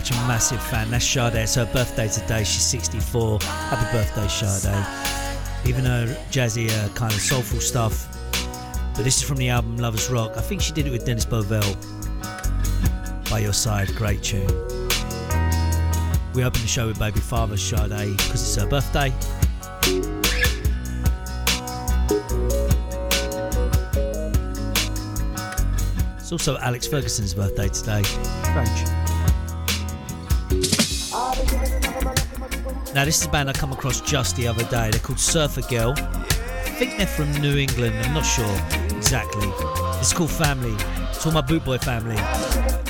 Such a massive fan. That's Sade. It's her birthday today. She's 64. Happy birthday, Sade. Even her jazzy, uh, kind of soulful stuff. But this is from the album Lovers Rock. I think she did it with Dennis Bovell. By Your Side, great tune. We open the show with Baby Father Sade because it's her birthday. It's also Alex Ferguson's birthday today. French. Now, this is a band I come across just the other day. They're called Surfer Girl. I think they're from New England. I'm not sure exactly. It's called Family. It's all my Bootboy family.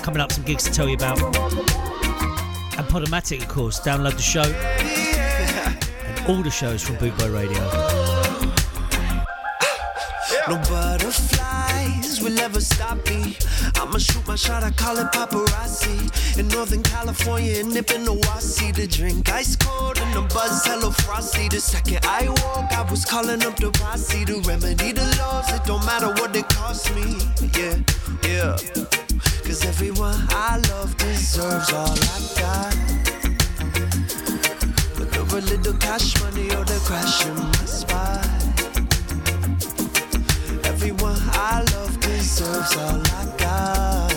Coming up, some gigs to tell you about. And Podomatic, of course. Download the show. And all the shows from Bootboy Radio. Ah, no butterflies will ever stop me. I'ma shoot my shot, I call it paparazzi. In Northern California, nipping the wasi to drink ice cold and the buzz hello frosty. The second I woke, I was calling up the posse to remedy the loss. It don't matter what it costs me. Yeah, yeah. Cause everyone I love deserves all I got. Whether a little cash money or the crash in my spot. Everyone I love deserves all I got.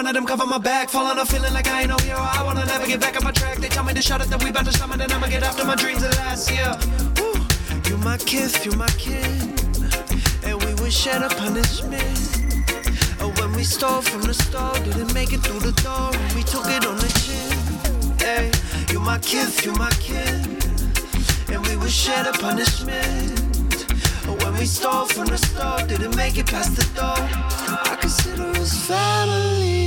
One of them cover my back. Falling off feeling like I ain't no hero. I wanna never get back on my track. They tell me to shut it, that we bout to summon, and I'ma get after my dreams of last year. Woo. You my kith, you my kin, and we would shed a punishment. Oh, when we stole from the store, didn't make it through the door, we took it on the chin. Hey, you my kith, you my kin, and we would shed a punishment. Oh, when we stole from the store, didn't make it past the door. I consider us family.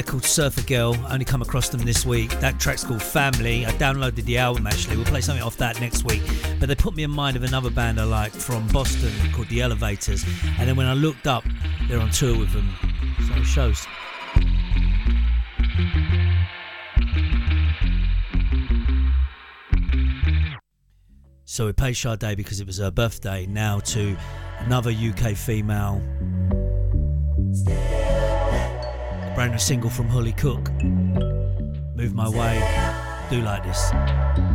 They're called Surfer Girl. I Only come across them this week. That track's called Family. I downloaded the album actually. We'll play something off that next week. But they put me in mind of another band I like from Boston called The Elovaters. And then when I looked up, they're on tour with them. So it shows. So we pay Sade because it was her birthday. Now to another UK female. A brand new single from Holly Cook. Move my way. Do like this.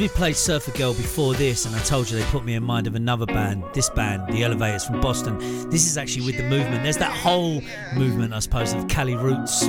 We played Surfer Girl before this, and I told you they put me in mind of another band, this band, The Elovaters from Boston, this is actually with the movement. There's that whole movement, I suppose, of Cali Roots,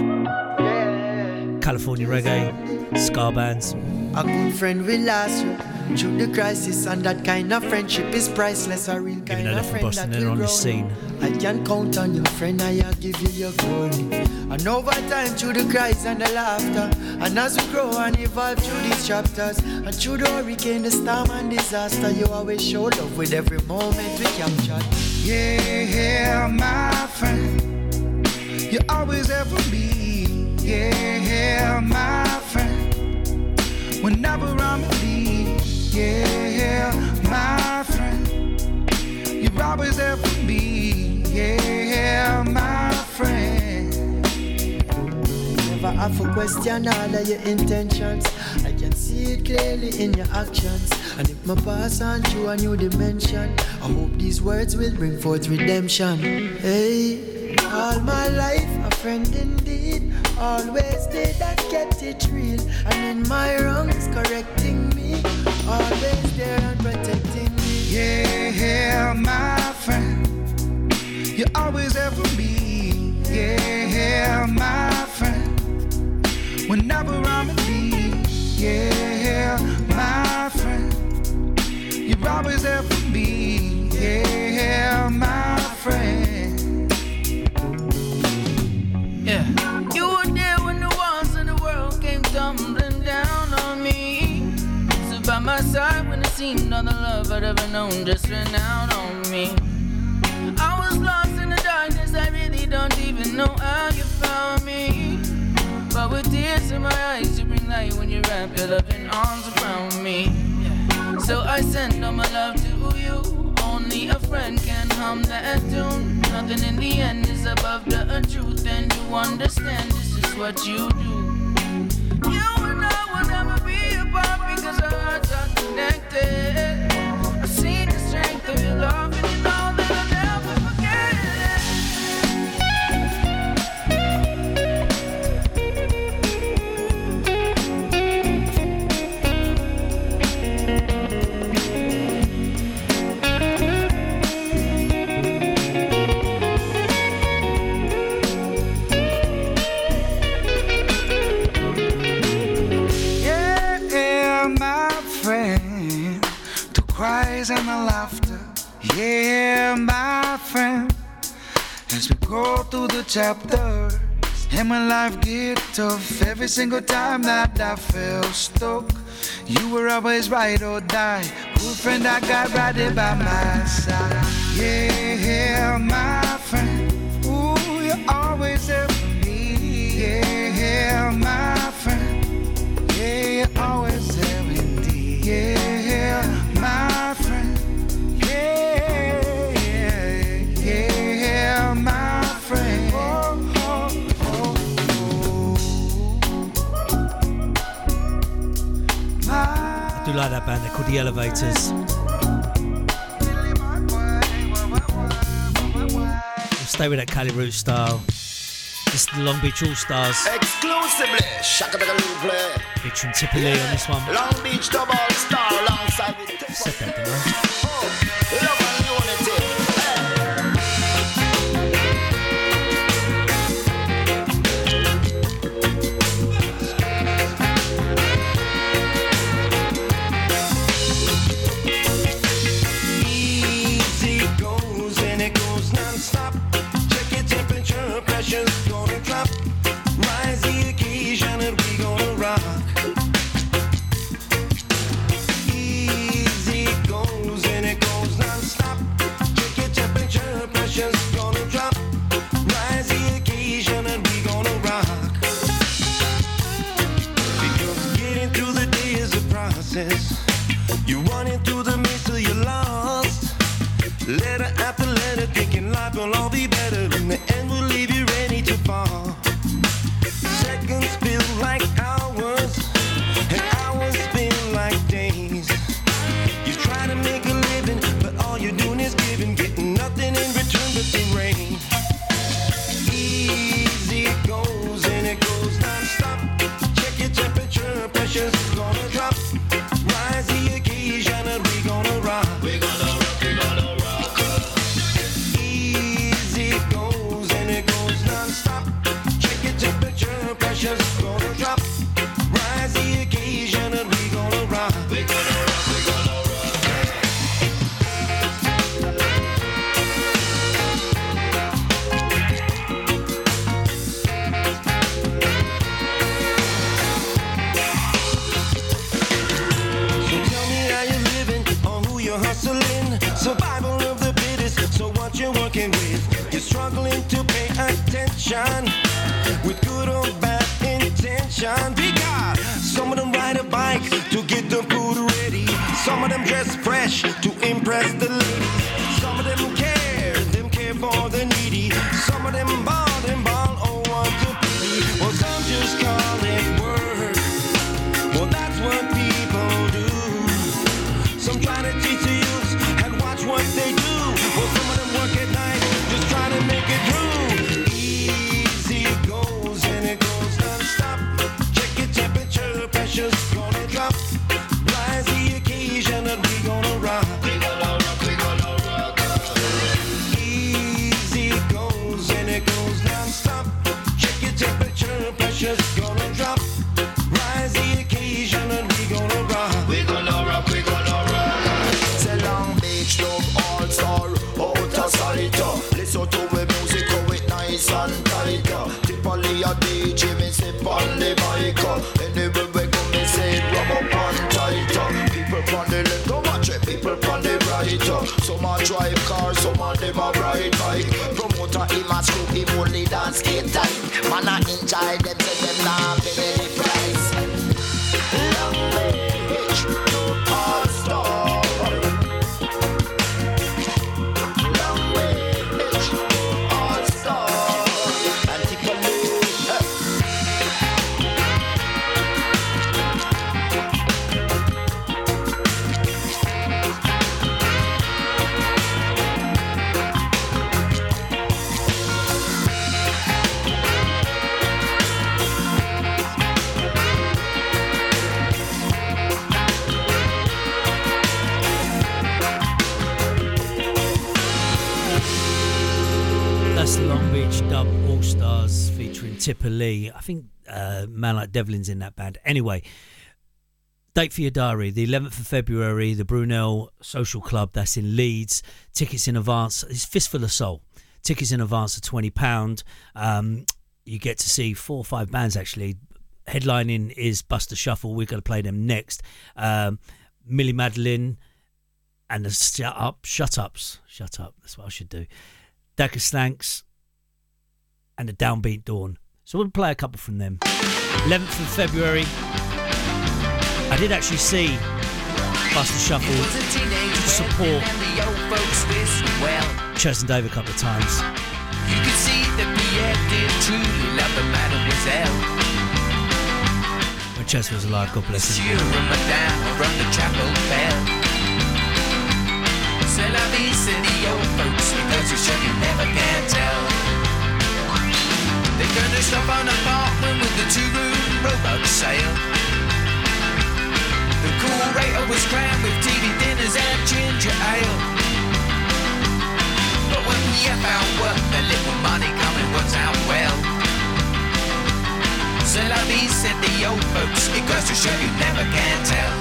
California reggae, ska bands. A good friend will last you through the crisis, and that kind of friendship is priceless. A real Even though they're from Boston, they're on the scene. I can count on your friend, I'll give you your glory. And over time, through the cries and the laughter, and as we grow and evolve through these chapters, and through the hurricane, the storm and disaster, you always show love with every moment we captured. Yeah, yeah, my friend, you always there for me. Yeah, my friend, whenever I'm in need. Yeah, my friend, you're always there for me. Yeah, my friend. Have to question all of your intentions. I can see it clearly in your actions. And if my pass on to a new dimension, I hope these words will bring forth redemption. Hey, all my life, a friend indeed. Always did that kept it real. And in my wrongs, correcting me. Always there and protecting me. Yeah, my friend, you're always there for me. Yeah, my friend, whenever I'm in need. Yeah, my friend, you're always there for me. Yeah, my friend. Yeah. You were there when the walls of the world came tumbling down on me. So by my side when it seemed all the love I'd ever known just ran out on me. I was lost in the darkness, I really don't even know how you found me. But with tears in my eyes, bring light when you wrap your loving arms around me. So I send all my love to you. Only a friend can hum that tune. Nothing in the end is above the truth, and you understand this is what you do. You and I will never be apart because our hearts are connected. I've seen the strength of your love, Yeah, my friend, as we go through the chapters, and my life get tough every single time that I feel stuck. You were always right or die. Good friend, I got right there by my side. Yeah, my friend, ooh, you're always there for me. Yeah, my friend, yeah, you're always there indeed. Yeah. like that band, they're called The Elovaters. We'll stay with that Cali Root style. This is the Long Beach All Stars. Exclusively, Featuring Tippy yeah. Lee on this one. Long Beach Dub Allstar alongside with Lee. I think uh, man like Devlin's in that band. Anyway, date for your diary the 11th of February, the Brunel Social Club, that's in Leeds. Tickets in advance, it's Fistful of Soul. Tickets in advance are £20. Um, you get to see four or five bands actually. Headlining is Buster Shuffle. We're going to play them next. Um, Millie Madeline and the Shut Up, Shut Ups, Shut Up. That's what I should do. Dagger Slanks and the Downbeat Dawn. So we'll play a couple from them. 11th of February. I did actually see Buster Shuffle to support Chas and Dave a couple of times. You can see that Pierre did truly love the mademoiselle. When Chas was alive, God bless him. Monsieur They furnished up an apartment with a two-room rowboat sail. The cool rate I was crammed with TV dinners and ginger ale. But when Pierre found work, the little money coming was out well. C'est la vie, said the old folks, it goes to show you never can tell.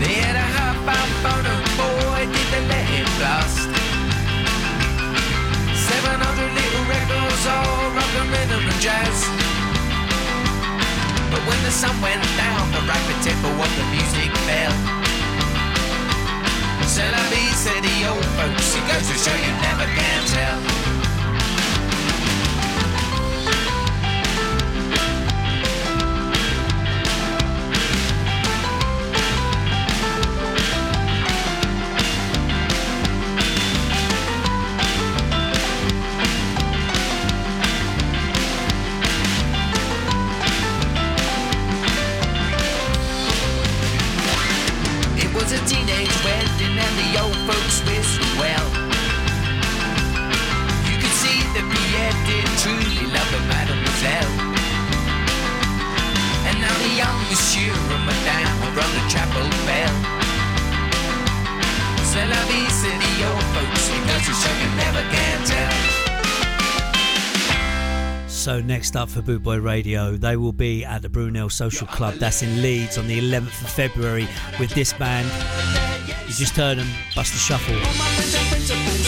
They had a half-out phono, boy, did they let it blast. 700 all rock and rhythm and jazz. But when the sun went down, the rapid tempo of the music fell. C'est la vie, said the old folks, it goes to show you never can tell. Next up for Boot Boy Radio, they will be at the Brunel Social Club. That's in Leeds on the 11th of February with this band. You just heard them, Buster Shuffle.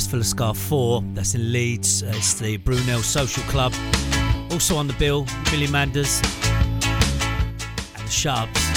Fistful of Ska 4. That's in Leeds. Uh, It's the Brunel Social Club. Also on the bill, Millie Manders and the Sharps.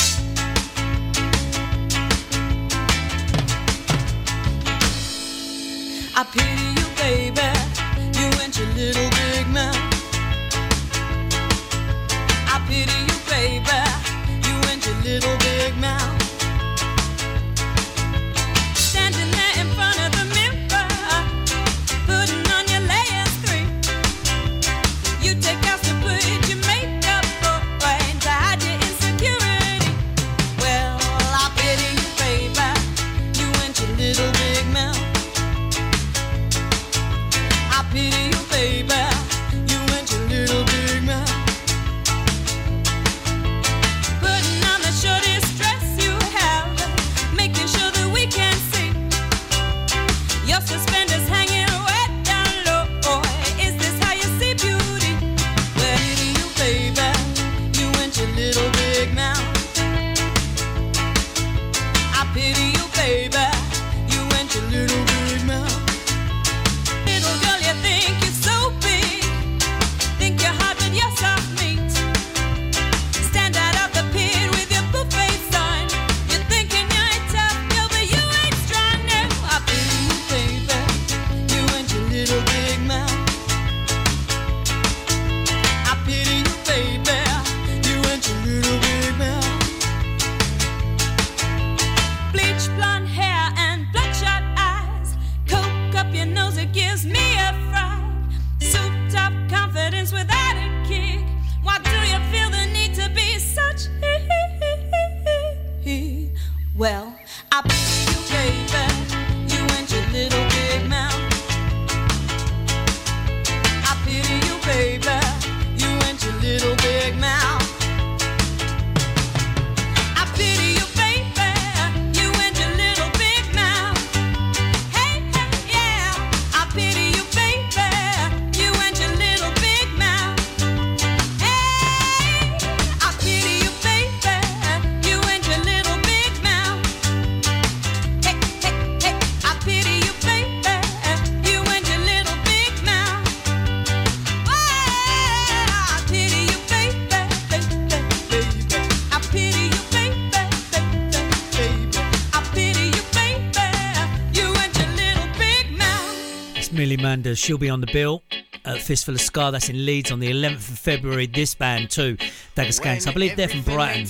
She'll be on the bill at Fistful of Ska. That's in Leeds on the 11th of February. This band too, Dagger Skanks. I believe they're from Brighton.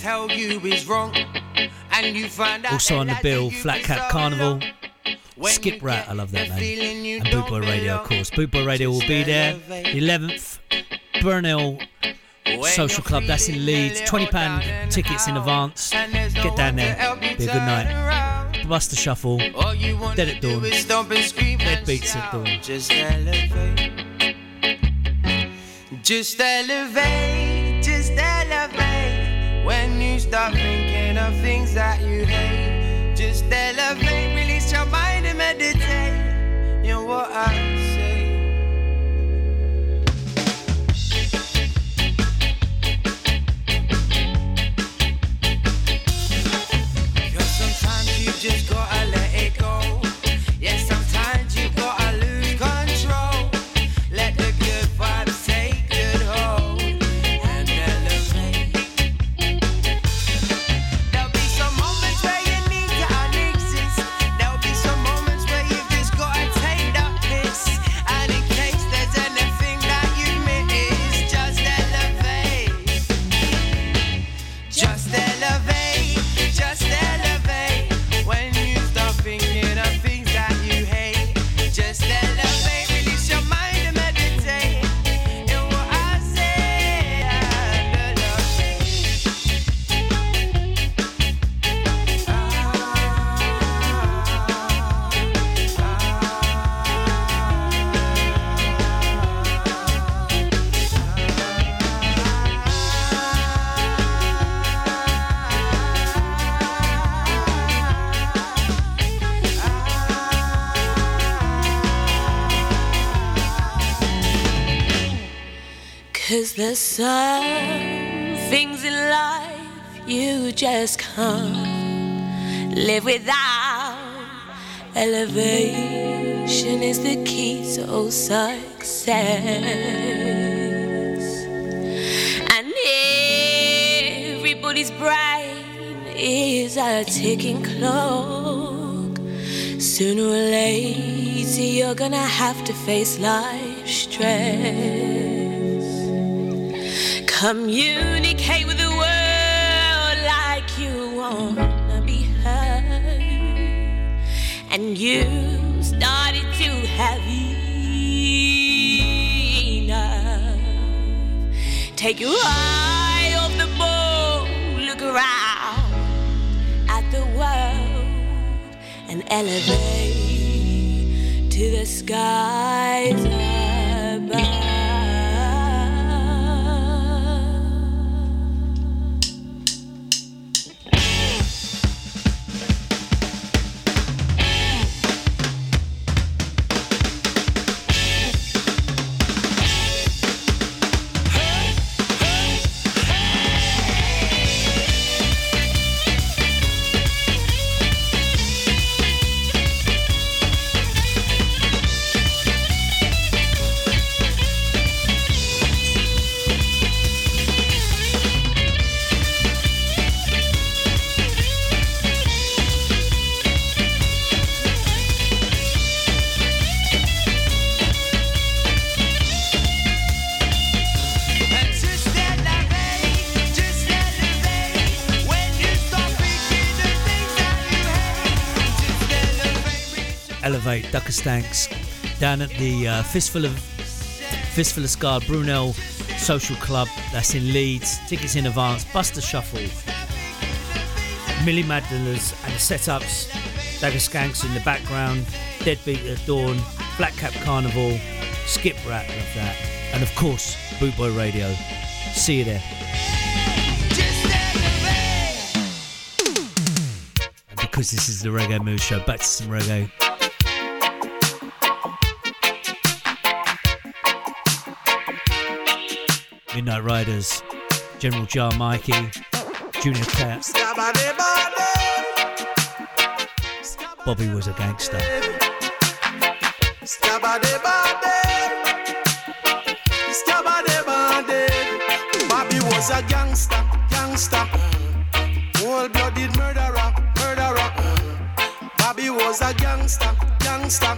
Also on the bill, Flat Cap Carnival. Skip Rat, I love that name. And Bootboy Radio, of course. Bootboy Radio will be there. The 11th, Brunel Social Club, that's in Leeds. £20 tickets in advance. Get down there. Be a good night. Buster Shuffle, Dead at Dawn, Dead Beats at Dawn. Just elevate, just elevate, just elevate. When you stop thinking of things that you hate, just elevate, release your mind and meditate. You know what I just can't live without. Elevation is the key to all success. And everybody's brain is a ticking clock. Sooner or later, you're gonna have to face life stress. Communicate And you started to have enough. Take your eye off the ball, look around at the world and elevate to the skies Dagger Skanks, down at the uh, Fistful of Fistful of Ska Brunel Social Club. That's in Leeds. Tickets in advance. Buster Shuffle. Millie Magdalas and the setups. Dagger Skanks in the background. Deadbeat at Dawn. Flat Cap Carnival. Skip Rat, love that. And of course, Bootboy Radio. See you there. Because this is the Reggae Mood Show, back to some reggae. Midnight Riders, General Jah Mikey, Junior Cat, Bobby was a gangster. Bobby was a gangster, gangster, cold-blooded murderer, murderer. Bobby was a gangster, gangster,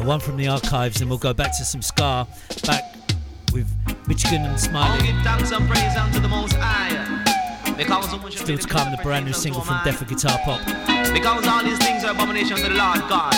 never. Now, one from the archives, and we'll go back to some Ska, back with Michigan and Smiley. give thanks and praise unto the Most High. Because so much Still to come, the brand new single from Deaf Guitar Pop. Because all these things are abomination to the Lord God.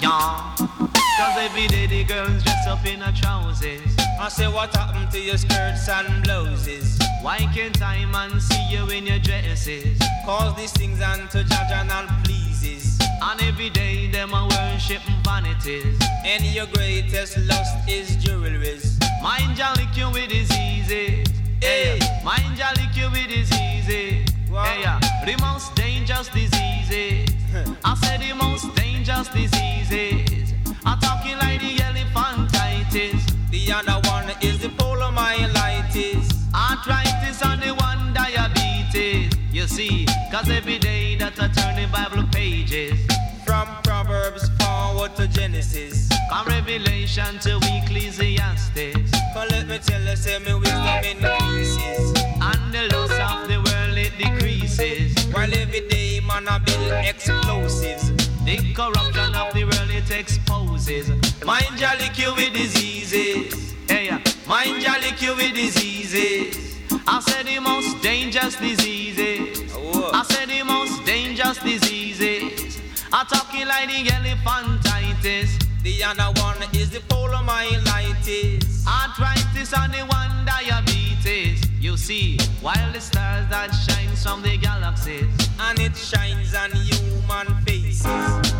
Yeah. Cause every day the girls dress up in her trousers. I say, what happened to your skirts and blouses? Why can't I man see you in your dresses? Cause these things unto judge and all pleases. And every day them a worship vanities. And your greatest lust is jewelries. Mind ya lick you with diseases. Hey, mind ya lick you with diseases. Hey, yeah. the most dangerous diseases. I said the most dangerous diseases. I'm talking like the elephantitis. The other one is the polymyelitis. Arthritis and the one diabetes. You see, cause every day that I turn the Bible pages. From Proverbs forward to Genesis. From Revelation to Ecclesiastes. But let me tell you, say me wisdom increases. And the loss of the world it decreases. While every day man I build explosives. The corruption of the world it exposes. Mind jolly kill with diseases. Hey, yeah. mind jolly kill with diseases. Oh. I said the most dangerous diseases. I said the most dangerous diseases. I'm talking like the elephantitis. The other one is the polymyelitis. Arthritis and the one diabetes. You see, while the stars that shines from the galaxies, and it shines on human faces.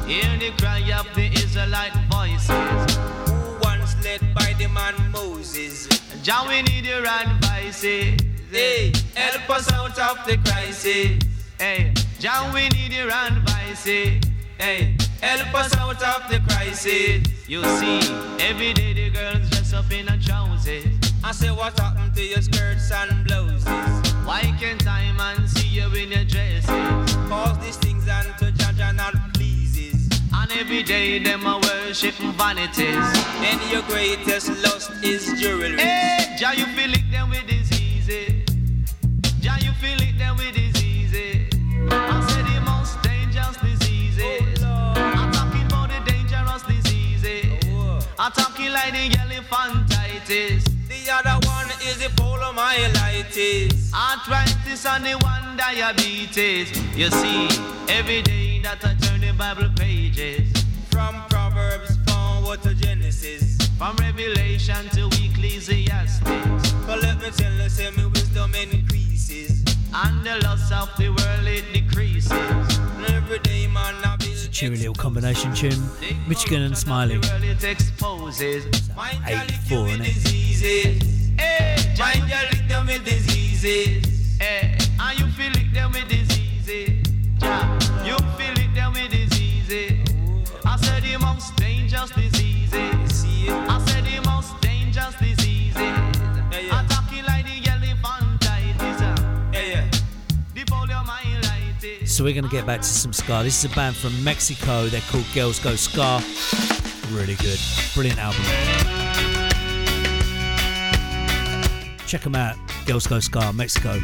Hear the cry of the Israelite voices. Who once led by the man Moses. Jah, we need your advices. Eh? Hey, help us out of the crisis. Hey, John, we need your advices. Eh? Hey, help us out of the crisis. You see, every day the girls dress up in a trousers. I say, what happened to your skirts and blouses? Why can't I man see you in your dresses? Cause these things unto Jaja not pleases. And every day them a worship vanities. And your greatest lust is jewelry. Hey, Jah, you feel it them with diseases. Jah, you feel it them with diseases. I say the most dangerous diseases. Oh, I'm talking about the dangerous diseases. Oh. I'm talking like the elephantitis. The other one is the polomyelitis. Arthritis and the one diabetes. You see, every day that I turn the Bible pages. From Proverbs forward to Genesis. From Revelation to Ecclesiastes. But let me tell you, say me wisdom increases. And the loss of the world it decreases. And every day man I cheery little combination tune. Michigan and Smiley. Exposes. 84, isn't it? Eh, ah, diseases. I said the most dangerous diseases. I said the most dangerous diseases. So we're going to get back to some ska. This is a band from Mexico. They're called Girls Go Ska. Really good. Brilliant album. Check them out. Girls Go Ska, Mexico.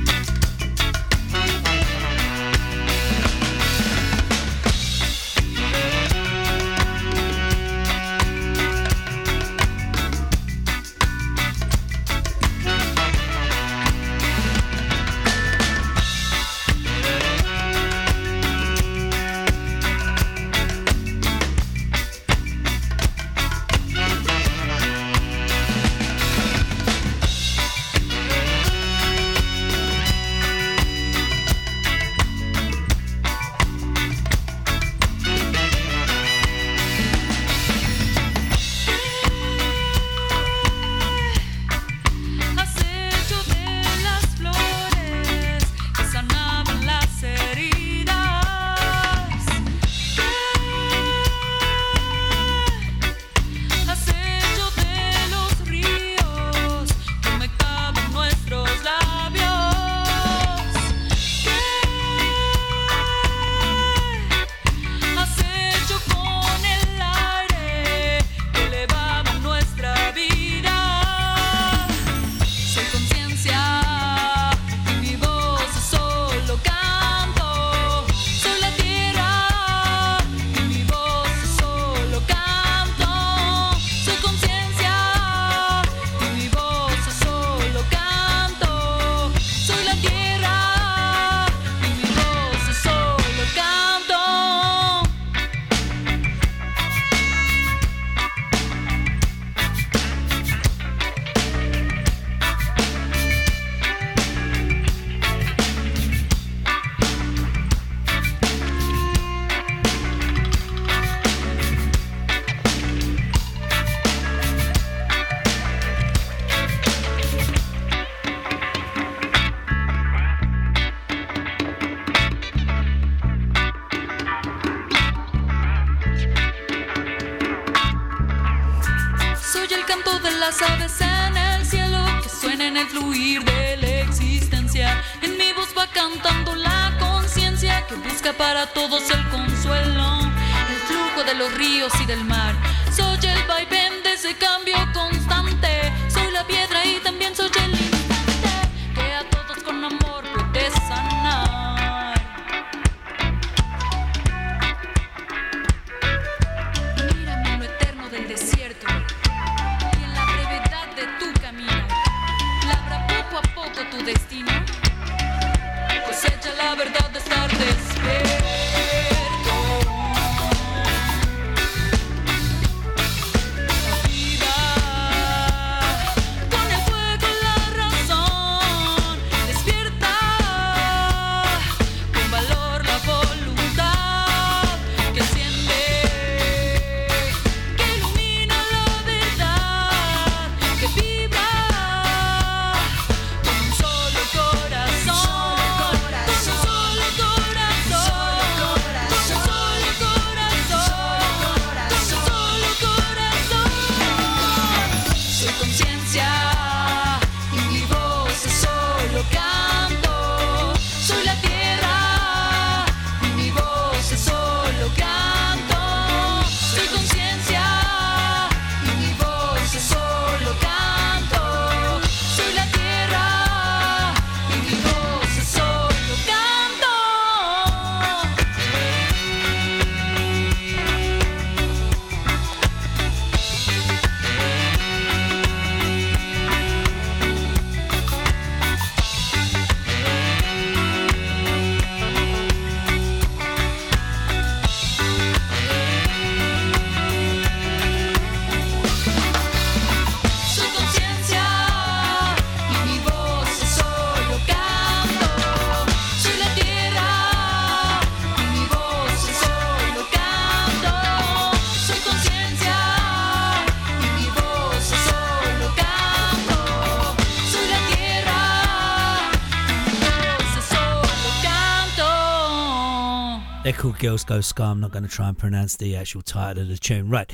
Girls Go Ska. I'm not going to try and pronounce the actual title of the tune. Right.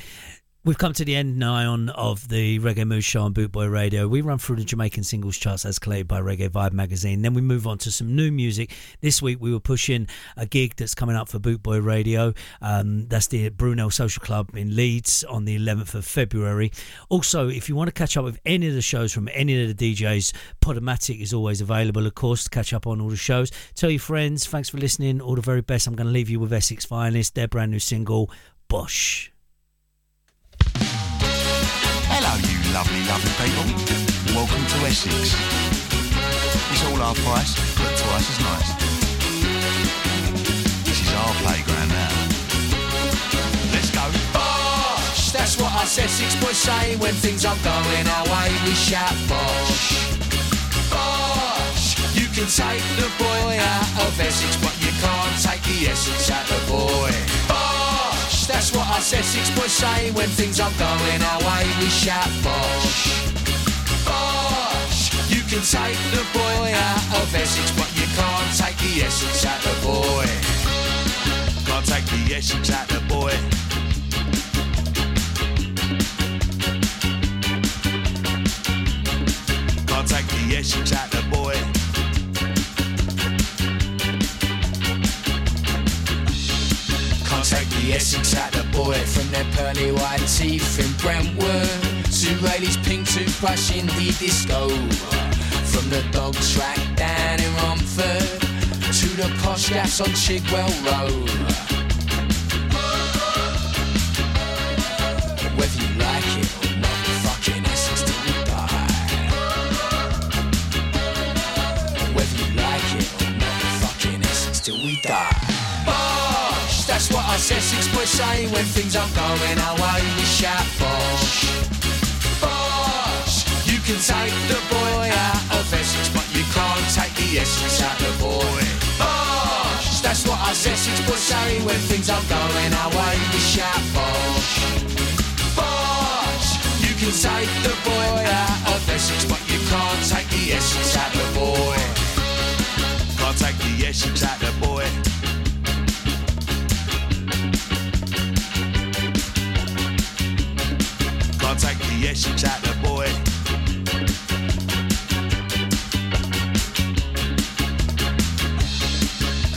We've come to the end now on of the Reggae Mood Show on Bootboy Radio. We run through the Jamaican singles charts as collated by Reggae Vibe magazine. Then we move on to some new music. This week we were pushing a gig that's coming up for Bootboy Radio. Um, that's the Brunel Social Club in Leeds on the 11th of February. Also, if you want to catch up with any of the shows from any of the DJs, Podomatic is always available, of course, to catch up on all the shows. Tell your friends. Thanks for listening. All the very best. I'm going to leave you with Essex Finest, their brand new single, Bosh. Lovely, lovely people. Welcome to Essex. It's all our price, but twice as nice. This is our playground now. Let's go. Bosh, that's what us Essex boys say when things aren't going our way. We shout bosh. Bosh, you can take the boy out of Essex, but you can't take the Essex out of the boy. Bosh, that's what us Essex boys say when things aren't going our way. We shout bosh. Bosh, you can take the boy out of Essex, but you can't take the Essex out of the boy. Can't take the Essex out the boy. Can't take the Essex out the boy. Take the Essex out the boy from their pearly white teeth in Brentwood to Rayleigh's pink toothbrush in the disco. From the dog track down in Romford to the posh gas on Chigwell Road. Whether you like it or not, the fucking Essex till we die. Whether you like it or not, fucking till we die. That's what us Essex boys say when things aren't going our way. We shout bosh. Bosh, you can take the boy out of Essex, but you can't take the Essex out the boy. Bosh, that's what us Essex boys say when things aren't going our way. We shout bosh. Bosh, you can take the boy out of Essex, but you can't take the Essex out the boy. Can't take the Essex out the boy. The Essex the boy.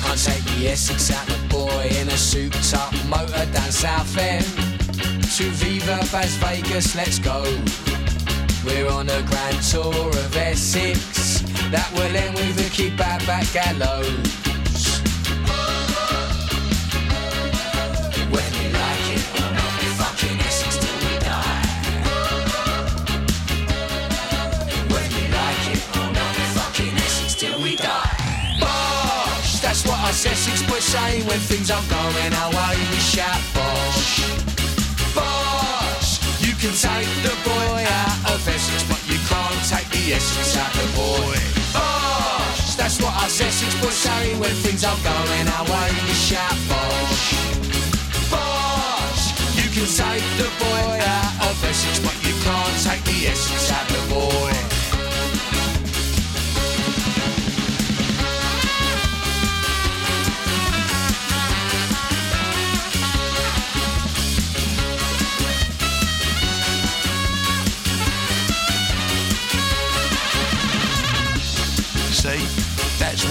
Can't take the Essex out the boy in a souped up motor down Southend. To Viva Las Vegas, let's go. We're on a grand tour of Essex that will end with a kebab back gallows. That's Essex boys say when things aren't going our way. We shout bosh. Bosh, you can take the boy out of Essex, but you can't take the Essex out of the boy. Bosh, that's what us Essex boys say when things aren't going our way. We shout bosh. Bosh, you can take the boy out of Essex, but you can't take the Essex out of the boy.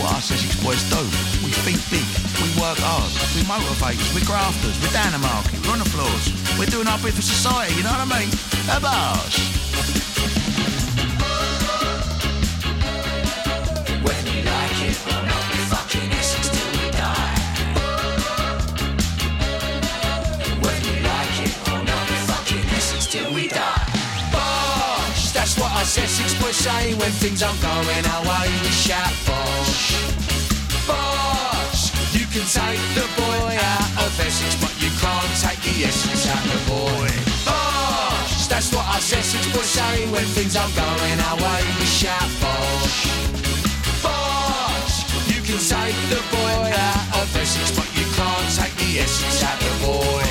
Us Essex boys do. We think big, we work hard, we motivators, we're grafters, we're down the market, we're on the floors. We're doing our bit for society, you know what I mean? A. When you like it not, fucking Essex till we die. When you like it not, fucking Essex till we die. Bosh, that's what Essex boys say when things aren't going our way. We shout bosh. Can take the boy out of Essex, but you can't take the Essex out the boy. Bosh, that's what us Essex boys say when things aren't going our way. We shout bosh. Bosh, you can take the boy out of Essex, but you can't take the Essex out the boy.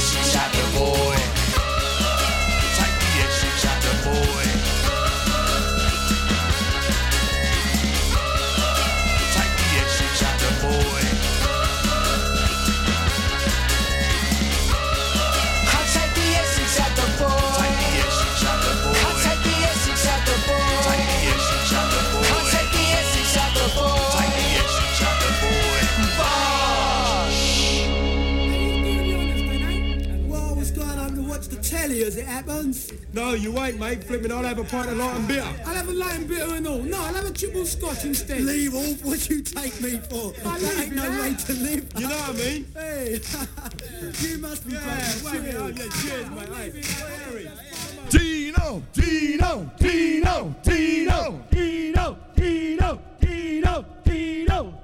The early it happens. No, you ain't, mate. Flipping, I'll have a pint of light and bitter. I'll have a light and bitter and all. No, I'll have a triple scotch instead. Leave off what you take me for. I that ain't no out. way to live. You know what I mean? Hey, you must be yeah, playing. Cheers, on, yeah, cheers oh, mate. Hey. Dino, Dino, Dino, Dino, Dino, Dino, Dino, Dino.